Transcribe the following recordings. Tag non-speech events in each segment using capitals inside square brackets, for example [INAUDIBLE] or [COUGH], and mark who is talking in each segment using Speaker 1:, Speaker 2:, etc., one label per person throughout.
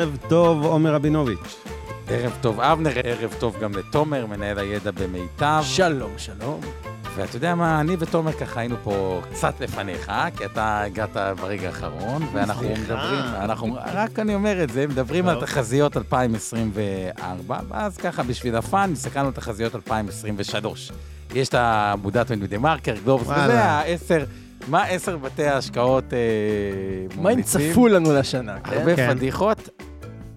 Speaker 1: ערב טוב, עומר רבינוביץ'.
Speaker 2: ערב טוב אבנר, ערב טוב גם לתומר, מנהל הידע במיטב.
Speaker 3: שלום, שלום.
Speaker 2: ואתה יודע מה, אני ותומר ככה היינו פה קצת לפניך, כי אתה הגעת ברגע האחרון, ואנחנו
Speaker 1: סליחה.
Speaker 2: מדברים, אנחנו, רק אני אומר את זה, מדברים על
Speaker 1: טוב.
Speaker 2: תחזיות 2024, ואז ככה בשביל הפאן, הסתכלנו על תחזיות 2023. יש את העמודת מדה מרקר, גלובס. וזה העשר, מה עשר בתי ההשקעות אה,
Speaker 3: מה הם? צפו לנו לשנה?
Speaker 2: הרבה
Speaker 1: כן.
Speaker 2: פדיחות,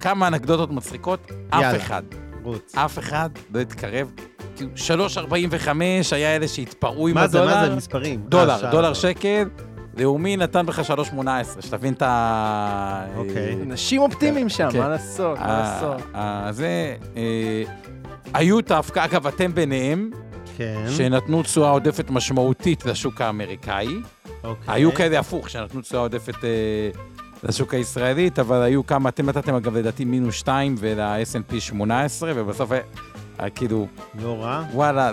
Speaker 2: כמה אנקדוטות מצחיקות, אף
Speaker 1: יאללה.
Speaker 2: אחד.
Speaker 1: רוץ.
Speaker 2: אף אחד לא התקרב. כאילו, 3.45 היה אלה שהתפרעו עם
Speaker 1: מה זה,
Speaker 2: הדולר.
Speaker 1: מה זה, מספרים? אה,
Speaker 2: דולר,
Speaker 1: שער.
Speaker 2: דולר שקל. לאומי נתן בך 3.18, שתבין את ה...
Speaker 1: אוקיי.
Speaker 3: אנשים אופטימיים שם,
Speaker 2: כן.
Speaker 3: מה לעשות, מה
Speaker 2: ה-
Speaker 3: לעשות.
Speaker 2: ה- זה... אה, היו את ההפקעה, אגב, אתם ביניהם,
Speaker 1: כן,
Speaker 2: שנתנו תשואה עודפת משמעותית לשוק האמריקאי.
Speaker 1: אוקיי.
Speaker 2: היו כאלה הפוך, שנתנו תשואה עודפת אה, לשוק הישראלית, אבל היו כמה, אתם נתתם אגב לדעתי מינוס 2 ול-S&P 18, ובסוף אה, כאילו,
Speaker 1: לא רע.
Speaker 2: וואלה,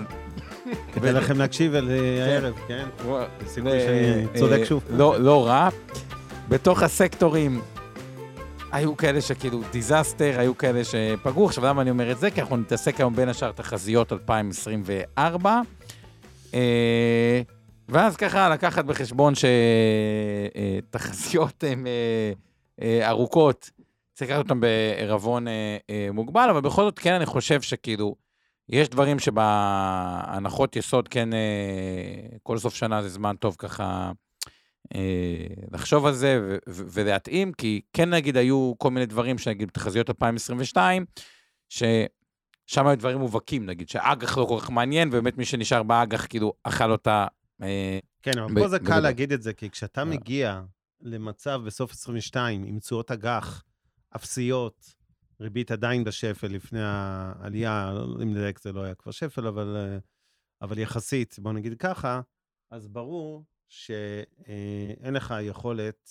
Speaker 1: כדאי לכם להקשיב על אה, הערב, כן? סיכוי
Speaker 2: ו-
Speaker 1: שאני צודק
Speaker 2: אה,
Speaker 1: שוב.
Speaker 2: לא, לא רע. בתוך הסקטורים היו כאלה שכאילו דיזסטר, היו כאלה שפגעו. עכשיו, למה אני אומר את זה? כי אנחנו נתעסק היום בין השאר תחזיות 2024. ואז ככה לקחת בחשבון שתחזיות הן אה, אה, ארוכות, צריך לקחת אותן בערבון אה, מוגבל, אבל בכל זאת כן אני חושב שכאילו, יש דברים שבהנחות יסוד כן, כל סוף שנה זה זמן טוב ככה לחשוב על זה ולהתאים, כי כן נגיד היו כל מיני דברים שנגיד בתחזיות 2022, ששם היו דברים מובהקים, נגיד שאג"ח לא כל כך מעניין, ובאמת מי שנשאר באג"ח כאילו אכל אותה. אה,
Speaker 1: כן, אבל פה זה קל. להגיד את זה, כי כשאתה
Speaker 2: אה.
Speaker 1: מגיע למצב בסוף 22 עם תשואות אג"ח אפסיות, ריבית עדיין בשפל לפני העלייה, אם לדייק זה לא היה כבר שפל, אבל, אה, אבל יחסית, בוא נגיד ככה, אז ברור שאין לך יכולת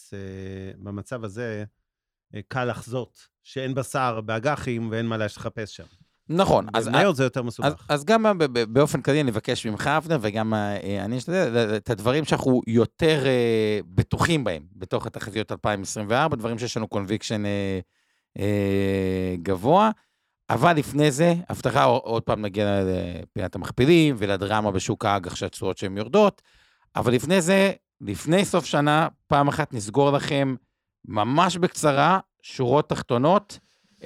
Speaker 1: במצב הזה, קל לחזות, שאין בשר באג"חים ואין מה לחפש שם.
Speaker 2: נכון, אז,
Speaker 1: במניות זה יותר
Speaker 2: אז,
Speaker 1: מסובך.
Speaker 2: אז גם ב- ב- באופן כללי אני אבקש ממך, אבנר, וגם אה, אני אשתדל, את הדברים שאנחנו יותר אה, בטוחים בהם, בתוך התחזיות 2024, דברים שיש לנו קונביקשן אה, אה, גבוה. אבל לפני זה, הבטחה, עוד- עוד פעם נגיע לפינת המכפילים ולדרמה בשוק האג"ח שהתשואות שהן יורדות, אבל לפני זה, לפני סוף שנה, פעם אחת נסגור לכם ממש בקצרה, שורות תחתונות,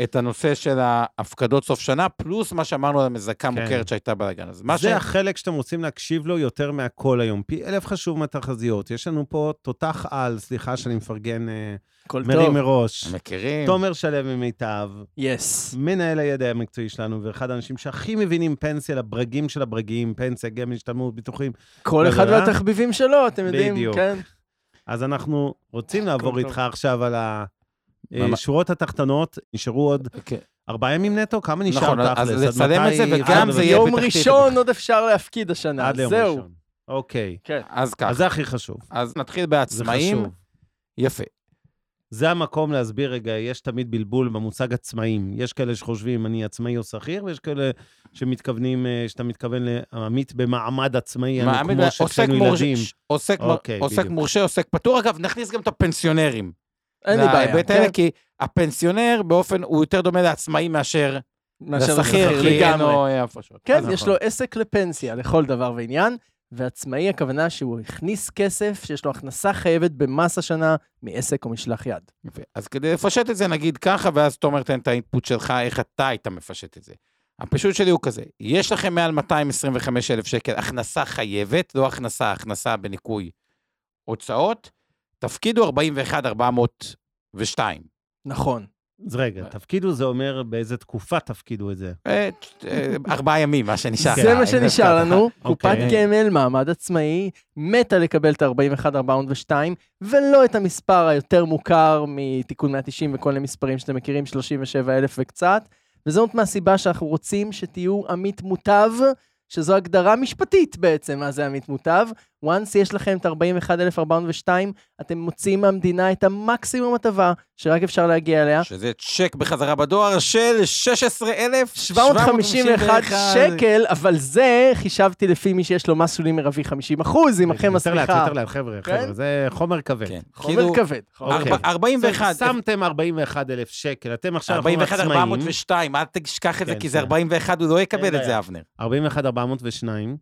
Speaker 2: את הנושא של ההפקדות סוף שנה, פלוס מה שאמרנו על המזכה
Speaker 1: כן.
Speaker 2: מוכרת שהייתה בלאגן. אז מה ש...
Speaker 1: זה החלק שאתם רוצים להקשיב לו יותר מהכל היום. פי אלף חשוב מהתחזיות. יש לנו פה תותח על, סליחה שאני מפרגן, אה, מרים. מראש.
Speaker 2: מכירים.
Speaker 1: תומר שלו ממיטב,
Speaker 3: יס.
Speaker 1: מנהל הידע המקצועי שלנו, ואחד האנשים שהכי מבינים פנסיה לברגים של הברגים, פנסיה, גמל, השתלמות, ביטוחים.
Speaker 3: כל אחד. והתחביבים שלו, אתם יודעים,
Speaker 1: בדיוק.
Speaker 3: כן?
Speaker 1: אז אנחנו רוצים לעבור. איתך עכשיו על
Speaker 2: ממש-
Speaker 1: השורות התחתונות. נשארו עוד
Speaker 2: אוקיי.
Speaker 1: ארבעה ימים נטו? כמה נשאר
Speaker 2: נכון,
Speaker 1: תכלס?
Speaker 2: אז
Speaker 1: עד
Speaker 2: לצלם את זה, וגם זה יהיה
Speaker 3: יום
Speaker 2: בתחתית
Speaker 3: ראשון עוד אפשר להפקיד השנה,
Speaker 1: עד ליום
Speaker 3: זהו.
Speaker 1: ראשון. אוקיי.
Speaker 3: כן.
Speaker 2: אז ככה,
Speaker 1: אז זה הכי חשוב.
Speaker 2: אז נתחיל
Speaker 1: זה
Speaker 2: בעצמאים.
Speaker 1: חשוב.
Speaker 2: יפה.
Speaker 1: זה המקום להסביר רגע, יש תמיד בלבול במושג עצמאים. יש כאלה שחושבים, אני עצמאי או שכיר, ויש כאלה שמתכוונים, אה, שאתה מתכוון לעמית במעמד עצמאי, אני
Speaker 2: מעמיד-
Speaker 1: כמו
Speaker 2: מורשה-
Speaker 1: ילדים.
Speaker 2: עוסק
Speaker 1: אוקיי,
Speaker 2: עוסק. מורשה, עוסק פטור. אגב, נכניס גם את הפנסיונרים.
Speaker 3: אין לי בעיה.
Speaker 2: להיבט
Speaker 3: כן?
Speaker 2: האלה, כי הפנסיונר באופן, הוא יותר דומה לעצמאי מאשר
Speaker 3: מאשר
Speaker 2: לשכיר, כי אין. לו הפרשות.
Speaker 3: כן, יש
Speaker 2: נכון.
Speaker 3: לו עסק לפנסיה לכל דבר ועניין, ועצמאי הכוונה שהוא הכניס כסף, שיש לו הכנסה חייבת במס השנה מעסק או משלח יד.
Speaker 2: יפה. אז כדי לפשט את זה, נגיד ככה, ואז תומר תן את האינפוט שלך, איך אתה היית מפשט את זה. הפישוט שלי הוא כזה, יש לכם מעל 225 אלף שקל הכנסה חייבת, לא הכנסה, הכנסה בניכוי הוצאות, תפקידו 41,402.
Speaker 3: נכון.
Speaker 1: אז רגע, תפקידו זה אומר באיזה תקופה תפקידו את זה.
Speaker 2: אה, אה, ארבעה ימים, מה שנשאר.
Speaker 3: זה מה
Speaker 2: אה,
Speaker 3: שנשאר. לנו, קופת
Speaker 1: אוקיי.
Speaker 3: גמל, מעמד עצמאי, מתה לקבל את ה-41,402, ולא את המספר היותר מוכר מתיקון 190 וכל מיני מספרים שאתם מכירים, 37,000 וקצת, וזאת מהסיבה שאנחנו רוצים שתהיו עמית מוטב, שזו הגדרה משפטית בעצם, מה זה עמית מוטב. once יש לכם את 41,402, אתם מוציאים מהמדינה את המקסימום הטבה שרק אפשר להגיע אליה.
Speaker 2: שזה צ'ק בחזרה בדואר של
Speaker 3: 751 שקל, אבל זה חישבתי לפי מי שיש לו מס שולי מרבי 50 אחוז, עמכם
Speaker 1: יותר לאט,
Speaker 3: הסליחה.
Speaker 1: יותר לאט, חבר'ה,
Speaker 3: כן?
Speaker 1: חבר'ה, זה חומר כבד.
Speaker 2: כן.
Speaker 3: חומר
Speaker 2: כאילו,
Speaker 3: כבד. חומר
Speaker 1: אוקיי.
Speaker 3: כבד.
Speaker 2: 41,
Speaker 1: שמתם 41,000 שקל, אתם עכשיו
Speaker 2: 41,
Speaker 1: עצמאים.
Speaker 2: 402, אל תשכח את זה,
Speaker 1: כן,
Speaker 2: כי זה
Speaker 1: בסדר.
Speaker 2: 41, הוא לא יקבל את זה. אבנר.
Speaker 1: 41,402,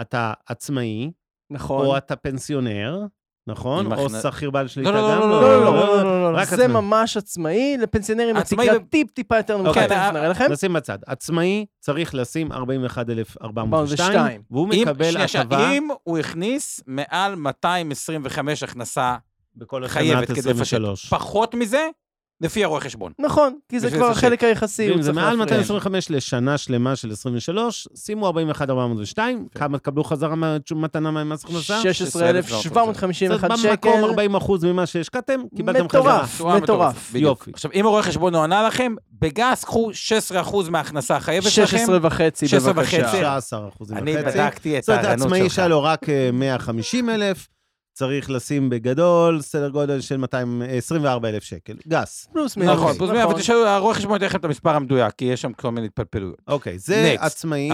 Speaker 1: אתה עצמאי,
Speaker 3: נכון.
Speaker 1: או אתה פנסיונר, נכון? או שכיר בעל שליטה
Speaker 2: לא, לא,
Speaker 1: גם?
Speaker 2: לא,
Speaker 3: לא, לא, לא, לא, לא, לא, זה. ממש עצמאי, לפנסיונרים
Speaker 2: עצמאי
Speaker 3: התקרה טיפ-טיפה יותר נמוכה,
Speaker 1: אוקיי.
Speaker 3: תכף נראה לכם.
Speaker 1: נשים בצד. עצמאי צריך לשים 41,402,
Speaker 3: 402.
Speaker 1: והוא מקבל הטבה
Speaker 2: אם הוא הכניס מעל 225 הכנסה חייבת כדי לפשט,
Speaker 1: 23.
Speaker 2: פחות מזה, לפי הרואה חשבון.
Speaker 3: נכון, כי זה כבר. החלק היחסי,
Speaker 1: ואם
Speaker 3: הוא
Speaker 1: זה מעל
Speaker 3: להפריע.
Speaker 1: 225 לשנה שלמה של 23, שימו 41,402, כמה תקבלו חזרה מה- מתנה ממס הכנסה?
Speaker 3: 16,751
Speaker 1: זאת
Speaker 3: שקל.
Speaker 1: במקום 40 אחוז ממה שהשקעתם, קיבלתם חזרה.
Speaker 3: מטורף, מטורף.
Speaker 1: יופי.
Speaker 2: עכשיו, אם הרואה חשבון לא ענה לכם, בגס קחו 16% מההכנסה החייבת שלכם.
Speaker 3: 16 וחצי,
Speaker 2: 16
Speaker 3: בבקשה.
Speaker 2: וחצי.
Speaker 1: 16 אחוזים
Speaker 2: אני
Speaker 1: וחצי.
Speaker 2: בדקתי את
Speaker 1: זאת אומרת,
Speaker 2: הערנות
Speaker 1: עצמאי
Speaker 2: שלך.
Speaker 1: שהיה לו רק אה, 150 אלף, צריך לשים בגדול סדר גודל של 224 אלף שקל. גס.
Speaker 3: פלוס מינוס.
Speaker 2: נכון, פלוס מאה, אבל תשאלו, הרואה חשבון ייתן לכם את המספר המדויק, כי יש שם כל מיני התפלפלויות.
Speaker 1: אוקיי, זה. עצמאי.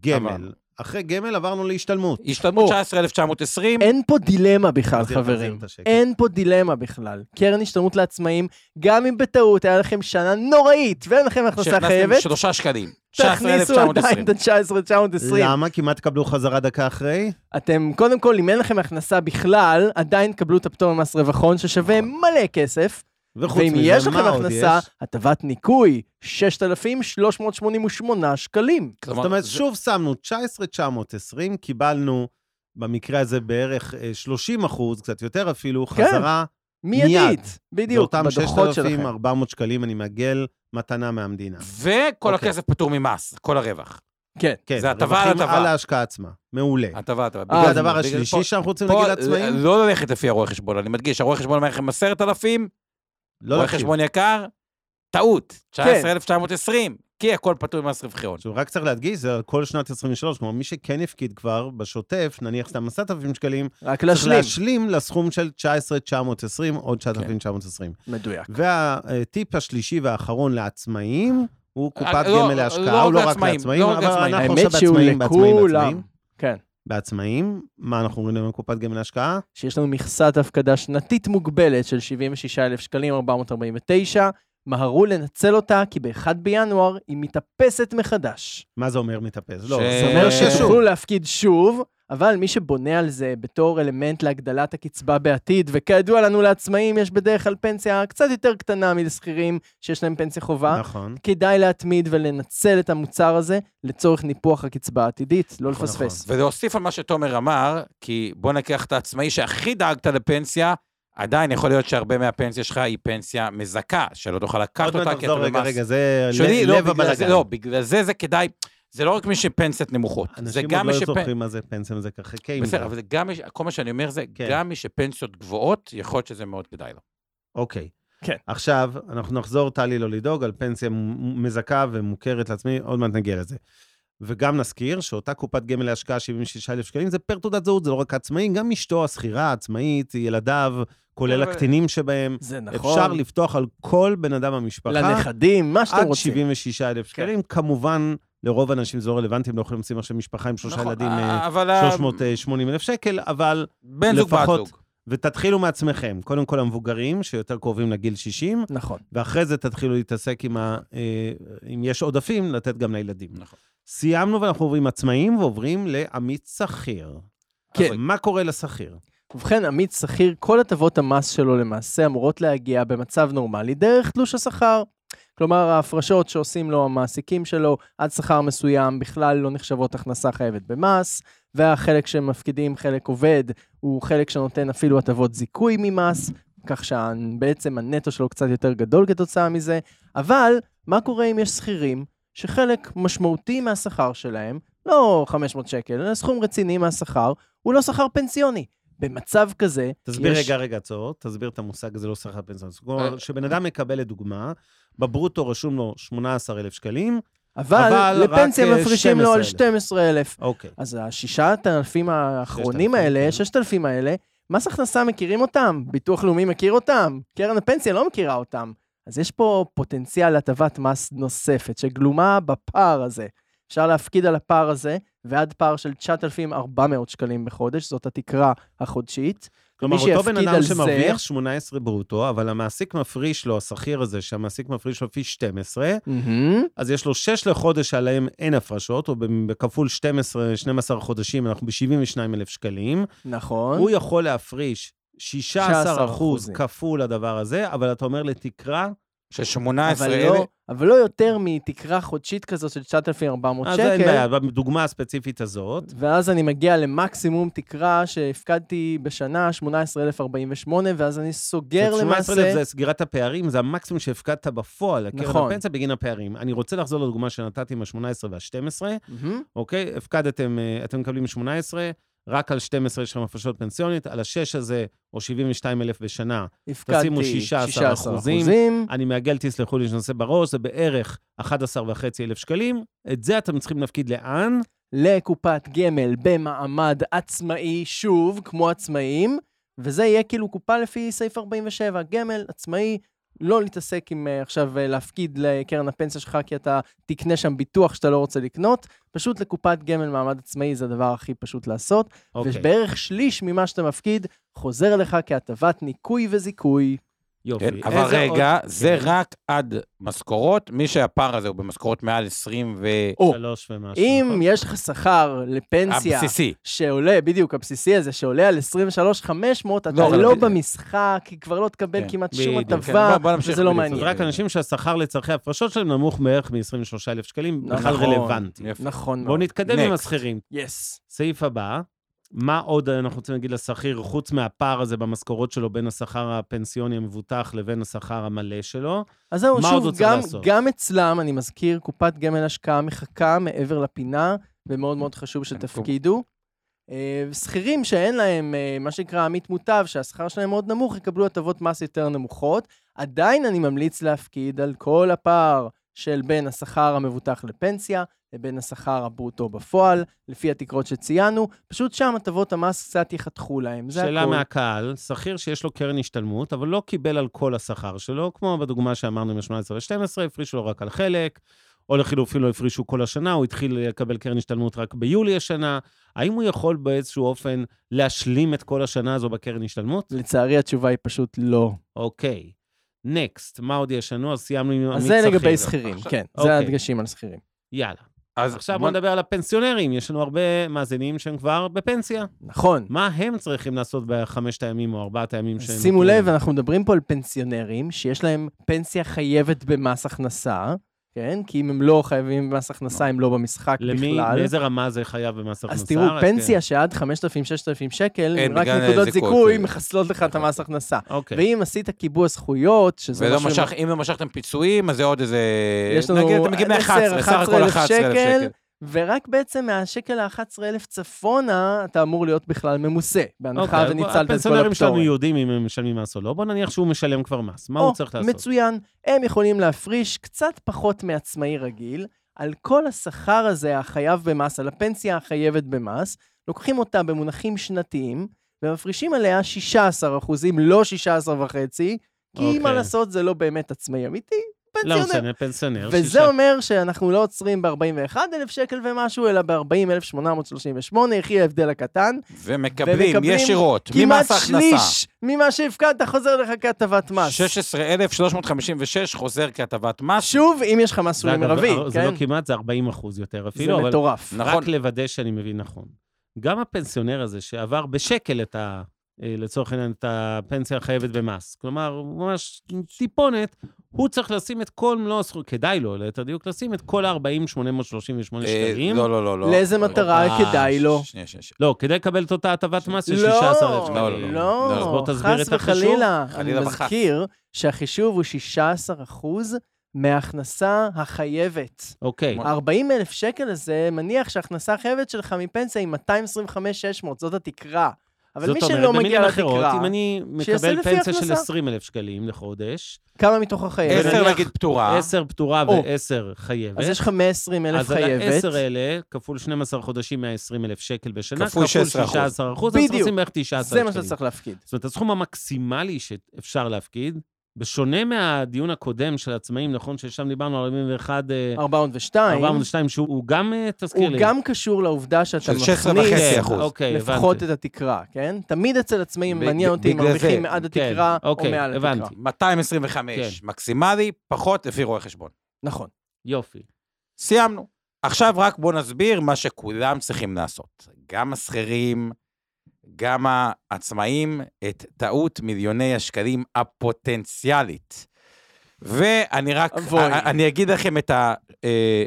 Speaker 1: גמל. אחרי גמל עברנו להשתלמות.
Speaker 2: השתלמות
Speaker 3: או.
Speaker 2: 19,920,
Speaker 3: אין פה דילמה בכלל, חברים. אין פה דילמה בכלל. קרן השתלמות לעצמאים, גם אם בטעות היה לכם שנה נוראית ואין לכם הכנסה
Speaker 2: שהכנסתם
Speaker 3: חייבת,
Speaker 2: שלושה שקלים.
Speaker 3: תכניסו
Speaker 2: 19,920.
Speaker 3: עדיין את ה-19,920.
Speaker 1: למה? כי מה תקבלו חזרה דקה אחרי?
Speaker 3: אתם, קודם כל, אם אין לכם הכנסה בכלל, עדיין תקבלו את הפטור ממס רווחון, ששווה מלא כסף.
Speaker 1: וחוץ
Speaker 3: ואם יש לכם הכנסה? הטבת ניכוי, 6,388 שקלים.
Speaker 2: כלומר,
Speaker 1: זאת אומרת,
Speaker 2: זה-
Speaker 1: שוב שמנו 19,920, קיבלנו במקרה הזה בערך אה, 30 אחוז, קצת יותר אפילו,
Speaker 3: כן,
Speaker 1: חזרה.
Speaker 3: מיידית, בדיוק,
Speaker 1: ואותם
Speaker 3: בדוחות שלכם.
Speaker 1: 6,400 שקלים אני מעגל מתנה מהמדינה.
Speaker 2: וכל
Speaker 1: אוקיי.
Speaker 2: הכסף פטור ממס, כל הרווח.
Speaker 3: כן.
Speaker 1: כן,
Speaker 2: זה הטבה על הטבה.
Speaker 1: על ההשקעה עצמה. מעולה.
Speaker 2: הטבה, הטבה.
Speaker 3: אה,
Speaker 2: בגלל- בגלל-
Speaker 1: השלישי שאנחנו רוצים להגיד לעצמאים,
Speaker 2: לא ללכת לפי הרואה חשבון, אני מדגיש, הרואה חשבון אומר לכם 10,000,
Speaker 1: לא
Speaker 2: רואה. חשבון יקר, טעות,
Speaker 3: כן.
Speaker 2: 19,920, כי הכל פטור ממס רווחי הון.
Speaker 1: עכשיו, רק צריך להדגיש, זה כל שנת 23, כלומר, מי שכן הפקיד כבר בשוטף, נניח סתם 10,000 שקלים,
Speaker 3: רק
Speaker 1: צריך
Speaker 3: להשלים.
Speaker 1: להשלים לסכום של 19,920, עוד 9,920.
Speaker 3: מדויק.
Speaker 1: והטיפ השלישי והאחרון לעצמאים, הוא קופת
Speaker 2: אה, לא,
Speaker 1: גמל
Speaker 2: לא
Speaker 1: להשקעה, הוא לא רק
Speaker 2: לעצמאים, לא
Speaker 1: אבל. אנחנו עכשיו בעצמאים, בעצמאים. בעצמאים.
Speaker 3: כן.
Speaker 1: בעצמאים, מה אנחנו רואים עם קופת גמל להשקעה?
Speaker 3: שיש לנו מכסת הפקדה שנתית מוגבלת של 76,000 שקלים 449, מהרו לנצל אותה, כי ב-1 בינואר היא מתאפסת מחדש.
Speaker 1: מה זה אומר מתאפס? לא, זה אומר.
Speaker 3: שתוכלו להפקיד שוב, אבל מי שבונה על זה בתור אלמנט להגדלת הקצבה בעתיד, וכידוע לנו לעצמאים יש בדרך כלל פנסיה קצת יותר קטנה מלשכירים שיש להם פנסיה חובה,
Speaker 1: נכון.
Speaker 3: כדאי להתמיד ולנצל את המוצר הזה לצורך ניפוח הקצבה העתידית, לא
Speaker 1: נכון,
Speaker 3: לפספס.
Speaker 2: ולהוסיף על מה שתומר אמר, כי בוא ניקח את העצמאי שהכי דאגת לפנסיה, עדיין יכול להיות שהרבה מהפנסיה שלך היא פנסיה מזכה, שלא תוכל לקחת
Speaker 1: עוד מעט
Speaker 2: אותה כי
Speaker 1: נחזור,
Speaker 2: אתה
Speaker 1: רגע,
Speaker 2: במס.
Speaker 1: רגע, זה
Speaker 2: שלי,
Speaker 1: ל-
Speaker 2: לא,
Speaker 1: לב
Speaker 2: בגלל זה,
Speaker 1: הבלאגן.
Speaker 2: לא, בגלל זה זה כדאי, זה לא רק מי שפנסיות נמוכות, זה
Speaker 1: אנשים
Speaker 2: גם
Speaker 1: עוד
Speaker 2: מי
Speaker 1: לא
Speaker 2: שפ...
Speaker 1: זוכרים מה זה פנסיה מזה ככה, זה.
Speaker 2: בסדר, אבל זה גם מי ש... כל מה שאני אומר זה,
Speaker 1: כן.
Speaker 2: גם מי שפנסיות גבוהות, יכול להיות שזה מאוד כדאי לו.
Speaker 1: אוקיי.
Speaker 3: כן.
Speaker 1: עכשיו, אנחנו נחזור, טלי, לא לדאוג, על פנסיה מזכה ומוכרת לעצמי, עוד מעט נגיע לזה. וגם נזכיר שאותה קופת גמל להשקעה 76,000 שקלים, זה פר תעודת זהות, זה לא רק עצמאי, גם אשתו השכירה, העצמאית, ילדיו, כולל
Speaker 2: כן,
Speaker 1: הקטינים שבהם.
Speaker 3: זה נכון.
Speaker 1: אפשר לפתוח על כל בן אדם במשפחה.
Speaker 3: לנכדים, מה שאתם
Speaker 1: עד
Speaker 3: רוצים.
Speaker 1: 76,000
Speaker 3: כן.
Speaker 1: שקלים. כמובן, לרוב האנשים זה לא רלוונטי, הם לא יכולים לשים עכשיו משפחה עם שלושה
Speaker 2: נכון,
Speaker 1: ילדים,
Speaker 2: אה,
Speaker 1: אה,
Speaker 2: אבל ה-
Speaker 1: 380 אלף שקל, אבל
Speaker 2: בן זוג בת זוג.
Speaker 1: ותתחילו מעצמכם. קודם כל המבוגרים, שיותר קרובים לגיל 60,
Speaker 3: נכון.
Speaker 1: ואחרי זה תתחילו להתעסק עם ה... אה, אם יש עודפים, לתת גם לילדים.
Speaker 2: נכון.
Speaker 1: סיימנו ואנחנו עוברים עצמאים ועוברים לעמית שכיר.
Speaker 3: כן.
Speaker 1: מה קורה לשכיר?
Speaker 3: ובכן, עמית שכיר, כל הטבות המס שלו למעשה אמורות להגיע במצב נורמלי דרך תלוש השכר. כלומר, ההפרשות שעושים לו המעסיקים שלו עד שכר מסוים בכלל לא נחשבות הכנסה חייבת במס, והחלק שמפקידים, חלק עובד, הוא חלק שנותן אפילו הטבות זיכוי ממס, כך שבעצם הנטו שלו קצת יותר גדול כתוצאה מזה, אבל מה קורה אם יש שכירים שחלק משמעותי מהשכר שלהם, לא 500 שקל, אלא סכום רציני מהשכר, הוא לא שכר פנסיוני. במצב כזה,
Speaker 1: תסביר
Speaker 3: יש...
Speaker 1: רגע, רגע, עצור, תסביר את המושג הזה, לא שכר פנסיוני. זאת
Speaker 2: אה.
Speaker 1: שבן אדם מקבל לדוגמה, בברוטו רשום לו 18,000 שקלים,
Speaker 3: אבל,
Speaker 1: אבל
Speaker 3: לפנסיה
Speaker 1: אה,
Speaker 3: מפרישים לו על
Speaker 1: 12,000.
Speaker 3: 12,000.
Speaker 1: אוקיי.
Speaker 3: אז הששת אלפים האחרונים
Speaker 1: 6,000,
Speaker 3: האלה,
Speaker 1: כן.
Speaker 3: 6,000 האלה, מס הכנסה מכירים אותם, ביטוח לאומי מכיר אותם, קרן הפנסיה לא מכירה אותם. אז יש פה פוטנציאל להטבת מס נוספת, שגלומה בפער הזה. אפשר להפקיד על הפער הזה, ועד פער של 9,400 שקלים בחודש, זאת התקרה החודשית.
Speaker 1: כלומר, אותו בן אדם שמרוויח
Speaker 3: זה-
Speaker 1: 18 ברוטו, אבל המעסיק מפריש לו, השכיר הזה, שהמעסיק מפריש לו פי 12,
Speaker 3: מהמם.
Speaker 1: אז יש לו 6 לחודש שעליהם אין הפרשות, או בכפול 12, 12 חודשים, אנחנו ב-72,000 שקלים.
Speaker 3: נכון.
Speaker 1: הוא יכול להפריש 16 אחוז. כפול הדבר הזה, אבל אתה אומר לתקרה,
Speaker 2: של
Speaker 3: אבל
Speaker 2: 18,000,
Speaker 3: לא, אבל לא יותר מתקרה חודשית כזאת של 9,400
Speaker 1: אז
Speaker 3: שקל.
Speaker 1: אין בעיה, בדוגמה הספציפית הזאת.
Speaker 3: ואז אני מגיע למקסימום תקרה שהפקדתי בשנה, 18,048, ואז אני סוגר
Speaker 1: זאת 18,000
Speaker 3: למעשה...
Speaker 1: זה סגירת הפערים, זה המקסימום שהפקדת בפועל,
Speaker 3: נכון.
Speaker 1: הפנסיה בגין הפערים. אני רוצה לחזור לדוגמה שנתתי עם ה-18 וה-12,
Speaker 3: מהמם.
Speaker 1: אוקיי? הפקדתם, אה, אתם מקבלים 18, רק על 12 יש לכם הפרשות פנסיונית, על ה-6 הזה, או 72,000 בשנה,
Speaker 3: הפקדתי
Speaker 1: תשימו 16 אחוזים.
Speaker 3: אחוזים.
Speaker 1: אני מעגל, תסלחו לי שנושא בראש, זה בערך 11,500 שקלים. את זה אתם צריכים להפקיד לאן?
Speaker 3: לקופת גמל במעמד עצמאי, שוב, כמו עצמאים, וזה יהיה כאילו קופה לפי סעיף 47, גמל, עצמאי, לא להתעסק עם אה, עכשיו אה, להפקיד לקרן הפנסיה שלך, כי אתה תקנה שם ביטוח שאתה לא רוצה לקנות, פשוט לקופת גמל מעמד עצמאי זה הדבר הכי פשוט לעשות,
Speaker 1: אוקיי,
Speaker 3: ובערך שליש ממה שאתה מפקיד חוזר לך כהטבת ניכוי וזיכוי.
Speaker 1: יופי.
Speaker 2: כן, אבל רגע,
Speaker 1: עוד-
Speaker 2: זה
Speaker 1: כן,
Speaker 2: רק עד משכורות, מי שהפער הזה הוא במשכורות מעל 20 ו...
Speaker 3: או,
Speaker 1: שלוש ומשהו.
Speaker 3: אם
Speaker 1: נכון?
Speaker 3: יש לך שכר לפנסיה
Speaker 2: הבסיסי.
Speaker 3: שעולה, בדיוק, הבסיסי הזה, שעולה על 23,500, אתה
Speaker 2: לא,
Speaker 3: לא
Speaker 2: אבל-
Speaker 3: במשחק, כי כבר לא תקבל
Speaker 2: כן,
Speaker 3: כמעט שום
Speaker 1: כן.
Speaker 3: הטבה,
Speaker 2: נמשיך
Speaker 3: וזה לא מעניין.
Speaker 1: רק אנשים שהשכר לצורכי הפרשות שלהם נמוך בערך מ-23,000 שקלים, בכלל
Speaker 3: נכון.
Speaker 1: רלוונטי.
Speaker 3: נכון
Speaker 1: בואו
Speaker 3: מאוד.
Speaker 1: נתקדם עם. השכירים.
Speaker 3: יס.
Speaker 1: סעיף הבא, מה עוד אנחנו רוצים להגיד לשכיר, חוץ מהפער הזה במשכורות שלו בין השכר הפנסיוני המבוטח לבין השכר המלא שלו?
Speaker 3: אז זהו,
Speaker 1: עוד
Speaker 3: שוב,
Speaker 1: צריך
Speaker 3: גם? גם אצלם, אני מזכיר, קופת גמל השקעה מחכה מעבר לפינה, ומאוד מאוד חשוב שתפקידו. אה, שכירים שאין להם, אה, מה שנקרא עמית מוטב, שהשכר שלהם מאוד נמוך, יקבלו הטבות מס יותר נמוכות. עדיין אני ממליץ להפקיד על כל הפער של בין השכר המבוטח לפנסיה לבין השכר הברוטו בפועל, לפי התקרות שציינו. פשוט שם הטבות המס קצת יחתכו להם, זה
Speaker 1: שאלה
Speaker 3: הכל.
Speaker 1: מהקהל, שכיר שיש לו קרן השתלמות, אבל לא קיבל על כל השכר שלו, כמו בדוגמה שאמרנו עם ה-18 ו-12, הפרישו לו רק על חלק, או לחילופין לא הפרישו כל השנה, הוא התחיל לקבל קרן השתלמות רק ביולי השנה. האם הוא יכול באיזשהו אופן להשלים את כל השנה הזו בקרן השתלמות?
Speaker 3: לצערי התשובה היא פשוט לא.
Speaker 1: אוקיי. נקסט, מה עוד יש לנו? אז סיימנו עם
Speaker 3: אז
Speaker 1: עמית
Speaker 3: זה לגבי
Speaker 1: שכיר.
Speaker 3: שכירים,
Speaker 2: עכשיו-
Speaker 3: כן.
Speaker 1: אוקיי.
Speaker 3: זה הדגשים על שכירים.
Speaker 1: יאללה.
Speaker 2: אז
Speaker 1: עכשיו
Speaker 2: בוא
Speaker 1: נדבר על הפנסיונרים. יש לנו הרבה מאזינים שהם כבר בפנסיה.
Speaker 3: נכון.
Speaker 1: מה הם צריכים לעשות בחמשת הימים או ארבעת הימים שהם...
Speaker 3: שימו לב? אנחנו מדברים פה על פנסיונרים שיש להם פנסיה חייבת במס הכנסה, כן? כי אם הם לא חייבים במס הכנסה, הם לא במשחק
Speaker 1: למי,
Speaker 3: בכלל.
Speaker 1: באיזה רמה זה חייב במס הכנסה?
Speaker 3: אז תראו,
Speaker 1: רק,
Speaker 3: פנסיה שעד 5,000-6,000 שקל,
Speaker 2: אין,
Speaker 3: רק נקודות
Speaker 2: זיכוי,
Speaker 3: זיכוי
Speaker 2: כן.
Speaker 3: מחסלות לך את המס הכנסה.
Speaker 1: אוקיי.
Speaker 3: ואם עשית קיבוע זכויות, שזה
Speaker 2: ולא
Speaker 3: משהו...
Speaker 2: משך, אם לא משכתם פיצויים, אז זה עוד איזה...
Speaker 3: יש לנו
Speaker 2: נגיד, אתם מגיעים ל-11,
Speaker 3: 10,
Speaker 2: סך הכל 11,000 שקל.
Speaker 3: ורק בעצם מהשקל ה-11,000 צפונה, אתה אמור להיות בכלל ממוסה, בהנחה
Speaker 1: אוקיי,
Speaker 3: וניצלת את כל
Speaker 1: הפנסיונרים שלנו
Speaker 3: הפטורים.
Speaker 1: יודעים אם הם משלמים מס או לא. בוא נניח שהוא משלם כבר מס. מה
Speaker 3: או,
Speaker 1: הוא צריך לעשות?
Speaker 3: מצוין. הם יכולים להפריש קצת פחות מעצמאי רגיל, על כל השכר הזה החייב במס, על הפנסיה החייבת במס, לוקחים אותה במונחים שנתיים, ומפרישים עליה 16 אחוזים, לא 16 וחצי, כי
Speaker 1: אוקיי.
Speaker 3: מה לעשות, זה לא באמת עצמאי אמיתי,
Speaker 1: לא
Speaker 3: פנסיונר.
Speaker 1: משנה, פנסיונר.
Speaker 3: וזה
Speaker 1: שישה-
Speaker 3: אומר שאנחנו לא עוצרים ב-41,000 שקל ומשהו, אלא ב-40,838, יחי ההבדל הקטן.
Speaker 2: ומקבלים
Speaker 3: ומקבלים
Speaker 2: ישירות
Speaker 3: כמעט
Speaker 2: ממס ההכנסה.
Speaker 3: שליש ממה שהפקדת חוזר לך כהטבת מס.
Speaker 2: 16,356 חוזר כהטבת מס.
Speaker 3: שוב, אם יש לך מס
Speaker 1: זה אגב,
Speaker 3: מרבי,
Speaker 1: זה
Speaker 3: כן?
Speaker 1: לא כמעט, זה 40 אחוז יותר
Speaker 3: זה
Speaker 1: אפילו, אבל
Speaker 3: מטורף.
Speaker 2: נכון.
Speaker 1: רק לוודא שאני מבין נכון. גם הפנסיונר הזה שעבר בשקל את ה... אה, לצורך העניין, את הפנסיה החייבת במס. כלומר, ממש טיפונת, הוא צריך לשים את כל מלוא הסכום, כדאי לו, ליתר דיוק, לשים את כל ה-40,838
Speaker 2: אה,
Speaker 1: שקלים.
Speaker 2: לא, לא, לא, לא.
Speaker 3: לאיזה מטרה
Speaker 2: אה,
Speaker 3: כדאי לו?
Speaker 2: שנייה, שנייה, שנייה.
Speaker 1: לא, כדי לקבל את אותה הטבת מס של
Speaker 3: לא,
Speaker 1: 16,000 שקלים.
Speaker 2: לא, לא,
Speaker 3: לא,
Speaker 1: אז בוא תסביר
Speaker 3: חס
Speaker 1: את החישוב.
Speaker 3: וחלילה. אני. מזכיר שהחישוב הוא 16 אחוז מההכנסה החייבת.
Speaker 1: אוקיי.
Speaker 3: ה-40 אלף שקל הזה מניח שההכנסה החייבת שלך מפנסיה היא 225,600, זאת התקרה. אבל
Speaker 1: זאת
Speaker 3: מי שלא מגיע
Speaker 1: במילים אחרות,
Speaker 3: לתקרה,
Speaker 1: אם אני מקבל פנסיה של
Speaker 3: הכנסה.
Speaker 1: 20,000 שקלים לחודש,
Speaker 3: כמה מתוך החייבת?
Speaker 2: עשר
Speaker 1: ונניח
Speaker 2: נגיד פטורה.
Speaker 1: 10 פטורה
Speaker 3: או.
Speaker 1: ו-10 חייבת.
Speaker 3: אז יש לך 120 אלף
Speaker 1: אז על
Speaker 3: חייבת.
Speaker 1: ה-10 האלה, כפול 12 חודשים, 120,000 שקל בשנה,
Speaker 2: כפול 16%.
Speaker 1: 16 אחוז, אז
Speaker 3: בדיוק.
Speaker 1: לשים בערך 19
Speaker 3: זה
Speaker 1: שקלים.
Speaker 3: מה שאתה צריך להפקיד.
Speaker 1: זאת אומרת, הסכום המקסימלי שאפשר להפקיד, בשונה מהדיון הקודם של עצמאים, נכון, ששם דיברנו על 41, אה,
Speaker 3: 402,
Speaker 1: 402, שהוא גם, אה, תזכיר
Speaker 3: הוא
Speaker 1: לי.
Speaker 3: גם קשור לעובדה שאתה
Speaker 2: של 16.5
Speaker 3: מכניס
Speaker 2: אחוז.
Speaker 1: אוקיי,
Speaker 3: לפחות
Speaker 1: הבנתי.
Speaker 3: את התקרה, כן? תמיד אצל עצמאים מעניין אותי אם מרוויחים. מעד
Speaker 1: כן,
Speaker 3: התקרה או
Speaker 1: אוקיי,
Speaker 3: מעל התקרה.
Speaker 1: הבנתי.
Speaker 2: 225
Speaker 1: כן.
Speaker 2: מקסימלי, פחות לפי רואה חשבון.
Speaker 3: נכון.
Speaker 1: יופי.
Speaker 2: סיימנו. עכשיו רק בואו נסביר מה שכולם צריכים לעשות. גם השכירים, גם העצמאים, את טעות מיליוני השקלים הפוטנציאלית. ואני רק,
Speaker 3: אבוי.
Speaker 2: אני אגיד לכם את ה... אה,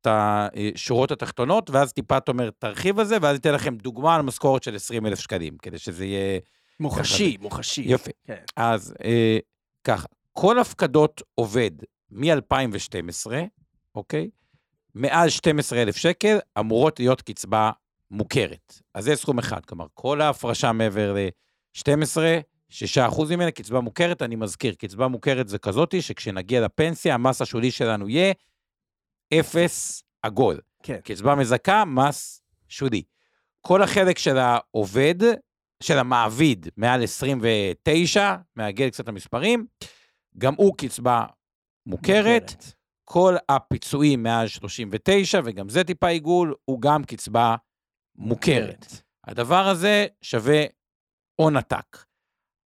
Speaker 2: את השורות התחתונות, ואז טיפה תומר תרחיב על זה, ואז אתן לכם דוגמה על משכורת של 20 אלף שקלים, כדי שזה יהיה...
Speaker 3: מוחשי, מוחשי.
Speaker 2: יופי.
Speaker 3: כן.
Speaker 2: אז אה, ככה, כל הפקדות עובד מ-2012, אוקיי? מעל 12,000 שקל אמורות להיות קצבה מוכרת. אז זה סכום אחד, כלומר, כל ההפרשה מעבר ל-12, 6% ממנה קצבה מוכרת. אני מזכיר, קצבה מוכרת זה כזאתי שכשנגיע לפנסיה, המס השולי שלנו יהיה אפס עגול.
Speaker 3: כן.
Speaker 2: קצבה מזכה, מס שולי. כל החלק של העובד, של המעביד, מעל 29, מעגל קצת המספרים, גם הוא קצבה מוכרת. כל הפיצויים מעל 39, וגם זה טיפה עיגול, הוא גם קצבה מוכרת. הדבר הזה שווה הון עתק.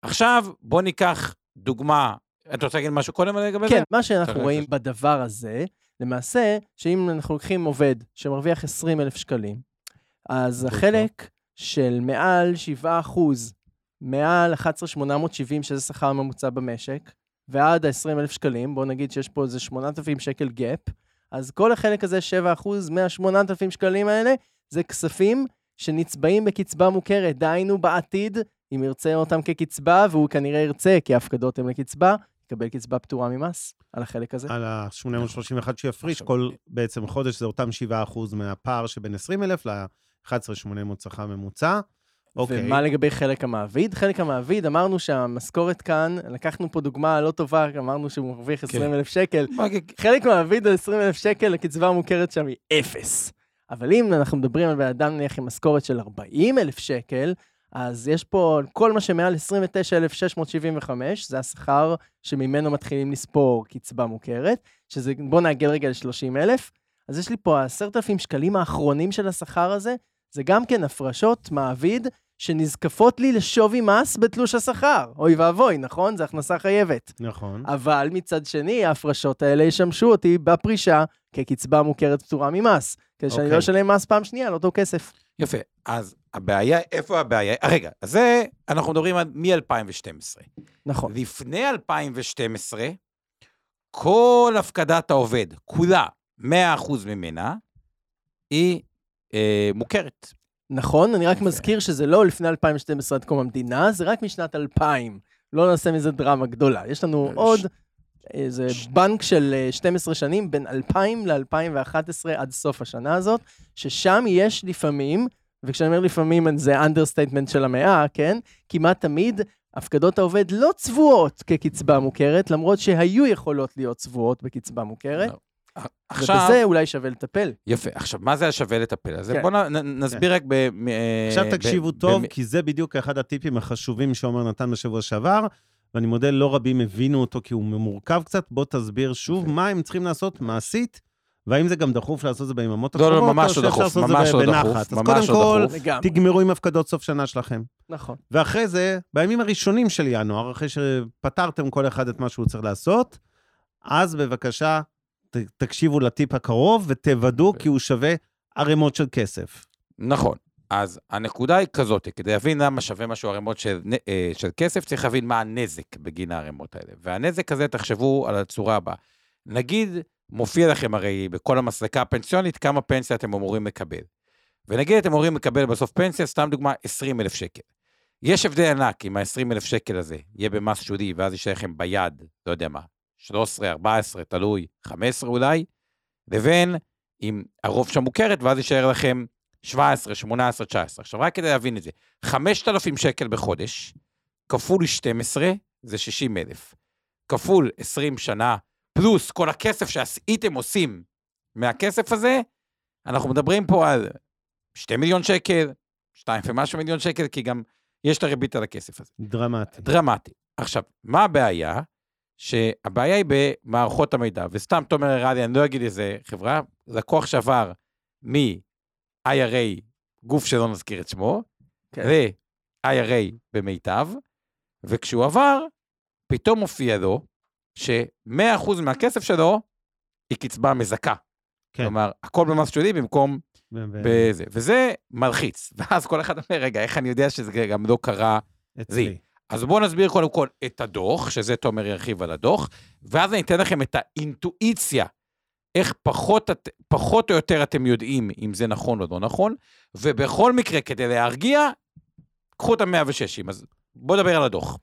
Speaker 2: עכשיו, בוא ניקח דוגמה, אתה רוצה להגיד משהו קודם לגבי זה?
Speaker 3: כן, מה שאנחנו רואים
Speaker 2: תראה.
Speaker 3: בדבר הזה, למעשה, שאם אנחנו לוקחים עובד שמרוויח 20 אלף שקלים, אז
Speaker 1: בדיוק.
Speaker 3: החלק של מעל 7 אחוז, מעל 11,870, שזה שכר הממוצע במשק, ועד ה-20 אלף שקלים, בואו נגיד שיש פה איזה 8,000 שקל gap, אז כל החלק הזה, 7 אחוז מה-8,000 שקלים האלה, זה כספים שנצבעים בקצבה מוכרת, דהיינו בעתיד, אם ירצה אותם כקצבה, והוא כנראה ירצה, כי ההפקדות הן לקצבה, יקבל קצבה פטורה ממס על החלק הזה.
Speaker 1: על ה-831 שיפריש,
Speaker 2: עכשיו,
Speaker 1: כל בעצם חודש זה אותם 7% מהפער שבין 20,000 ל-11,800 שכר ממוצע. אוקיי.
Speaker 3: ומה לגבי חלק המעביד? חלק המעביד, אמרנו שהמשכורת כאן, לקחנו פה דוגמה לא טובה, אמרנו שהוא מרוויח 20 אלף שקל. חלק מהמעביד על 20 אלף שקל, הקצבה המוכרת שם היא אפס. אבל אם אנחנו מדברים על בן אדם נניח עם משכורת של 40 אלף שקל, אז יש פה כל מה שמעל 29,675, זה השכר שממנו מתחילים לספור קצבה מוכרת, שזה, בוא נעגל רגע ל-30 אלף. אז יש לי פה 10,000 שקלים האחרונים של השכר הזה, זה גם כן הפרשות מעביד שנזקפות לי לשווי מס בתלוש השכר. אוי ואבוי, נכון? זה הכנסה חייבת.
Speaker 1: נכון.
Speaker 3: אבל מצד שני, ההפרשות האלה ישמשו אותי בפרישה כקצבה מוכרת פטורה ממס, כדי שאני
Speaker 1: אוקיי.
Speaker 3: לא אשלם מס פעם שנייה על אותו כסף.
Speaker 2: יפה. אז הבעיה, איפה הבעיה? אה, רגע, אז זה, אנחנו מדברים על מ-2012.
Speaker 3: נכון.
Speaker 2: לפני 2012, כל הפקדת העובד, כולה, 100% ממנה, היא אה, מוכרת.
Speaker 3: נכון, אני רק. מזכיר שזה לא לפני 2012 עד קום המדינה, זה רק משנת 2000. לא נעשה מזה דרמה גדולה. יש לנו
Speaker 2: ש-
Speaker 3: עוד איזה בנק של אה, 12 שנים, בין 2000 ל-2011 עד סוף השנה הזאת, ששם יש לפעמים, וכשאני אומר לפעמים זה understatement של המאה, כן? כמעט תמיד הפקדות העובד לא צבועות כקצבה מוכרת, למרות שהיו יכולות להיות צבועות בקצבה מוכרת,
Speaker 2: לא. עכשיו,
Speaker 3: ובזה אולי שווה לטפל.
Speaker 2: יפה. עכשיו, מה זה השווה לטפל? אז
Speaker 3: כן.
Speaker 2: בואו נ- נסביר רק ב... אה,
Speaker 1: עכשיו
Speaker 2: ב-
Speaker 1: תקשיבו
Speaker 2: ב-
Speaker 1: טוב,
Speaker 2: ב-
Speaker 1: כי זה בדיוק אחד הטיפים החשובים שעומר נתן בשבוע שעבר, ואני מודה, לא רבים הבינו אותו כי הוא מורכב קצת. בוא תסביר שוב מה הם צריכים לעשות מעשית, והאם זה גם דחוף לעשות את זה ביממות
Speaker 2: לא, לא,
Speaker 1: הקרובות,
Speaker 2: ממש
Speaker 1: או
Speaker 2: לא דחוף, ממש לא. דחוף,
Speaker 1: אז
Speaker 2: ממש
Speaker 1: קודם
Speaker 2: לא
Speaker 1: כל. תגמרו עם הפקדות סוף שנה שלכם.
Speaker 3: נכון.
Speaker 1: ואחרי זה, בימים הראשונים של ינואר, אחרי שפתרתם כל אחד את מה שהוא צריך לעשות, אז בבקשה, ת, תקשיבו לטיפ הקרוב ותוודאו, כי הוא שווה ערימות של כסף.
Speaker 2: נכון. אז הנקודה היא כזאת, כדי להבין למה שווה משהו ערימות של, אה, של כסף, צריך להבין מה הנזק בגין הערימות האלה. והנזק הזה, תחשבו על הצורה הבאה. נגיד, מופיע לכם הרי בכל המסלקה הפנסיונית כמה פנסיה אתם אמורים לקבל. ונגיד אתם אמורים לקבל בסוף פנסיה, סתם דוגמה, 20 אלף שקל. יש הבדל ענק אם ה-20 אלף שקל הזה יהיה במס שולי, ואז יישאר לכם ביד, לא יודע מה, 13, 14, תלוי, 15 אולי, לבין אם הרוב שם מוכרת, ואז יישאר לכם 17, 18, 19. עכשיו, רק כדי להבין את זה, 5,000 שקל בחודש, כפול 12, זה 60 אלף. כפול 20 שנה, פלוס כל הכסף שהייתם עושים מהכסף הזה, אנחנו מדברים פה על 2 מיליון שקל, 2 ומשהו מיליון שקל, כי גם יש את הריבית על הכסף הזה.
Speaker 1: דרמטי.
Speaker 2: דרמטי. עכשיו, מה הבעיה? שהבעיה היא במערכות המידע, וסתם תומר הראה לי, אני לא אגיד איזה חברה, לקוח שעבר מ-IRA, גוף שלא נזכיר את שמו,
Speaker 3: כן.
Speaker 2: ל-IRA במיטב, וכשהוא עבר, פתאום מופיע לו ש-100% מהכסף שלו היא קצבה מזכה.
Speaker 1: כן.
Speaker 2: כלומר, הכל במס שולי במקום בזה, וזה מלחיץ. ואז כל אחד אומר, רגע, איך אני יודע שזה גם לא קרה
Speaker 1: אצלי.
Speaker 2: אז בואו נסביר קודם כל את הדוח, שזה תומר ירחיב על הדוח, ואז אני אתן לכם את האינטואיציה, איך פחות, פחות או יותר אתם יודעים אם זה נכון או לא נכון, ובכל מקרה, כדי להרגיע, קחו את ה-106. אז בואו נדבר על הדוח.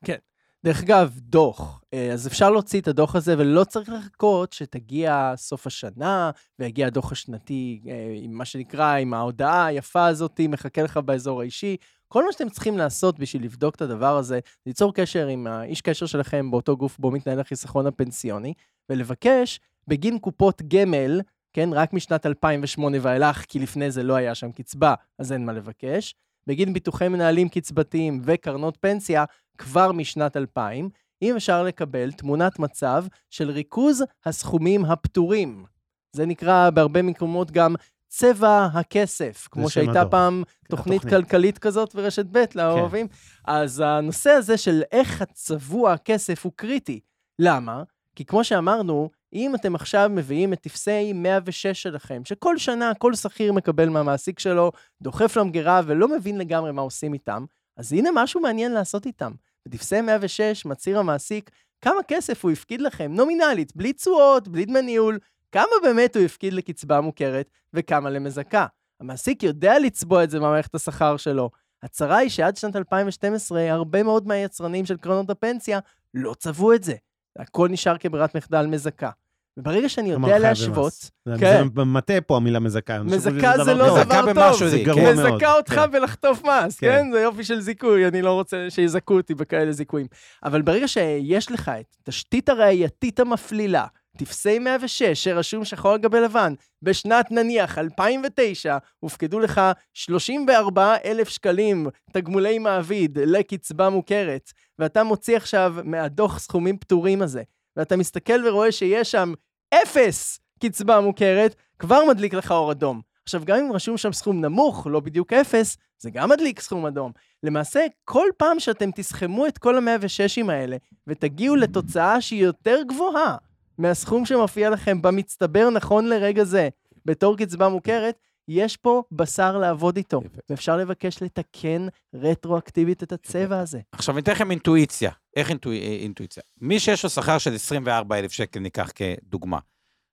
Speaker 3: דרך אגב, דוח. אה, אז אפשר להוציא את הדוח הזה, ולא צריך לחכות שתגיע סוף השנה, ויגיע הדוח השנתי, אה, עם מה שנקרא, עם ההודעה היפה הזאת, מחכה לך באזור האישי. כל מה שאתם צריכים לעשות בשביל לבדוק את הדבר הזה, זה ליצור קשר עם האיש קשר שלכם באותו גוף בו מתנהל החיסכון הפנסיוני, ולבקש בגין קופות גמל, כן, רק משנת 2008 ואילך, כי לפני זה לא היה שם קצבה, אז אין מה לבקש. בגין ביטוחי מנהלים קצבתיים וקרנות פנסיה, כבר משנת 2000, אם אפשר לקבל תמונת מצב של ריכוז הסכומים הפטורים. זה נקרא בהרבה מקומות גם צבע הכסף, כמו שהייתה
Speaker 1: הדוח.
Speaker 3: פעם תוכנית
Speaker 1: התוכנית.
Speaker 3: כלכלית כזאת ברשת ב' לאוהבים. אז הנושא הזה של איך הצבוע הכסף הוא קריטי. למה? כי כמו שאמרנו, אם אתם עכשיו מביאים את טפסי 106 שלכם, שכל שנה כל שכיר מקבל מהמעסיק שלו, דוחף למגירה ולא מבין לגמרי מה עושים איתם, אז הנה משהו מעניין לעשות איתם. בטפסי 106 מצהיר המעסיק כמה כסף הוא הפקיד לכם, נומינלית, בלי תשואות, בלי דמי ניהול, כמה באמת הוא הפקיד לקצבה מוכרת וכמה למזכה. המעסיק יודע לצבוע את זה במערכת השכר שלו. הצרה היא שעד שנת 2012, הרבה מאוד מהיצרנים של קרנות הפנסיה לא צבעו את זה. הכל נשאר כברירת מחדל מזכה. וברגע שאני יודע להשוות, כן.
Speaker 1: זה מטעה פה המילה מזכה.
Speaker 3: מזכה זה לא דבר טוב,
Speaker 1: זה גרוע
Speaker 2: כן.
Speaker 1: מאוד.
Speaker 3: מזכה אותך
Speaker 1: כן.
Speaker 3: בלחטוף מס,
Speaker 1: כן.
Speaker 3: כן? זה יופי של זיכוי, אני לא רוצה שיזכו אותי בכאלה זיכויים. אבל ברגע שיש לך את תשתית הראייתית המפלילה, טפסי 106, שרשום שחור על גבי לבן, בשנת נניח 2009, הופקדו לך 34 אלף שקלים תגמולי מעביד לקצבה מוכרת, ואתה מוציא עכשיו מהדוח סכומים פטורים הזה, ואתה מסתכל ורואה שיש שם אפס קצבה מוכרת, כבר מדליק לך אור אדום. עכשיו, גם אם רשום שם סכום נמוך, לא בדיוק אפס, זה גם מדליק סכום אדום. למעשה, כל פעם שאתם תסכמו את כל ה-106ים האלה, ותגיעו לתוצאה שהיא יותר גבוהה מהסכום שמופיע לכם במצטבר נכון לרגע זה, בתור קצבה מוכרת, יש פה בשר לעבוד איתו. ואפשר לבקש לתקן רטרואקטיבית את הצבע הזה.
Speaker 2: עכשיו, אני אתן לכם אינטואיציה. איך אינטואי, אה, אינטואיציה? מי שיש לו שכר של 24,000 שקל, ניקח כדוגמה.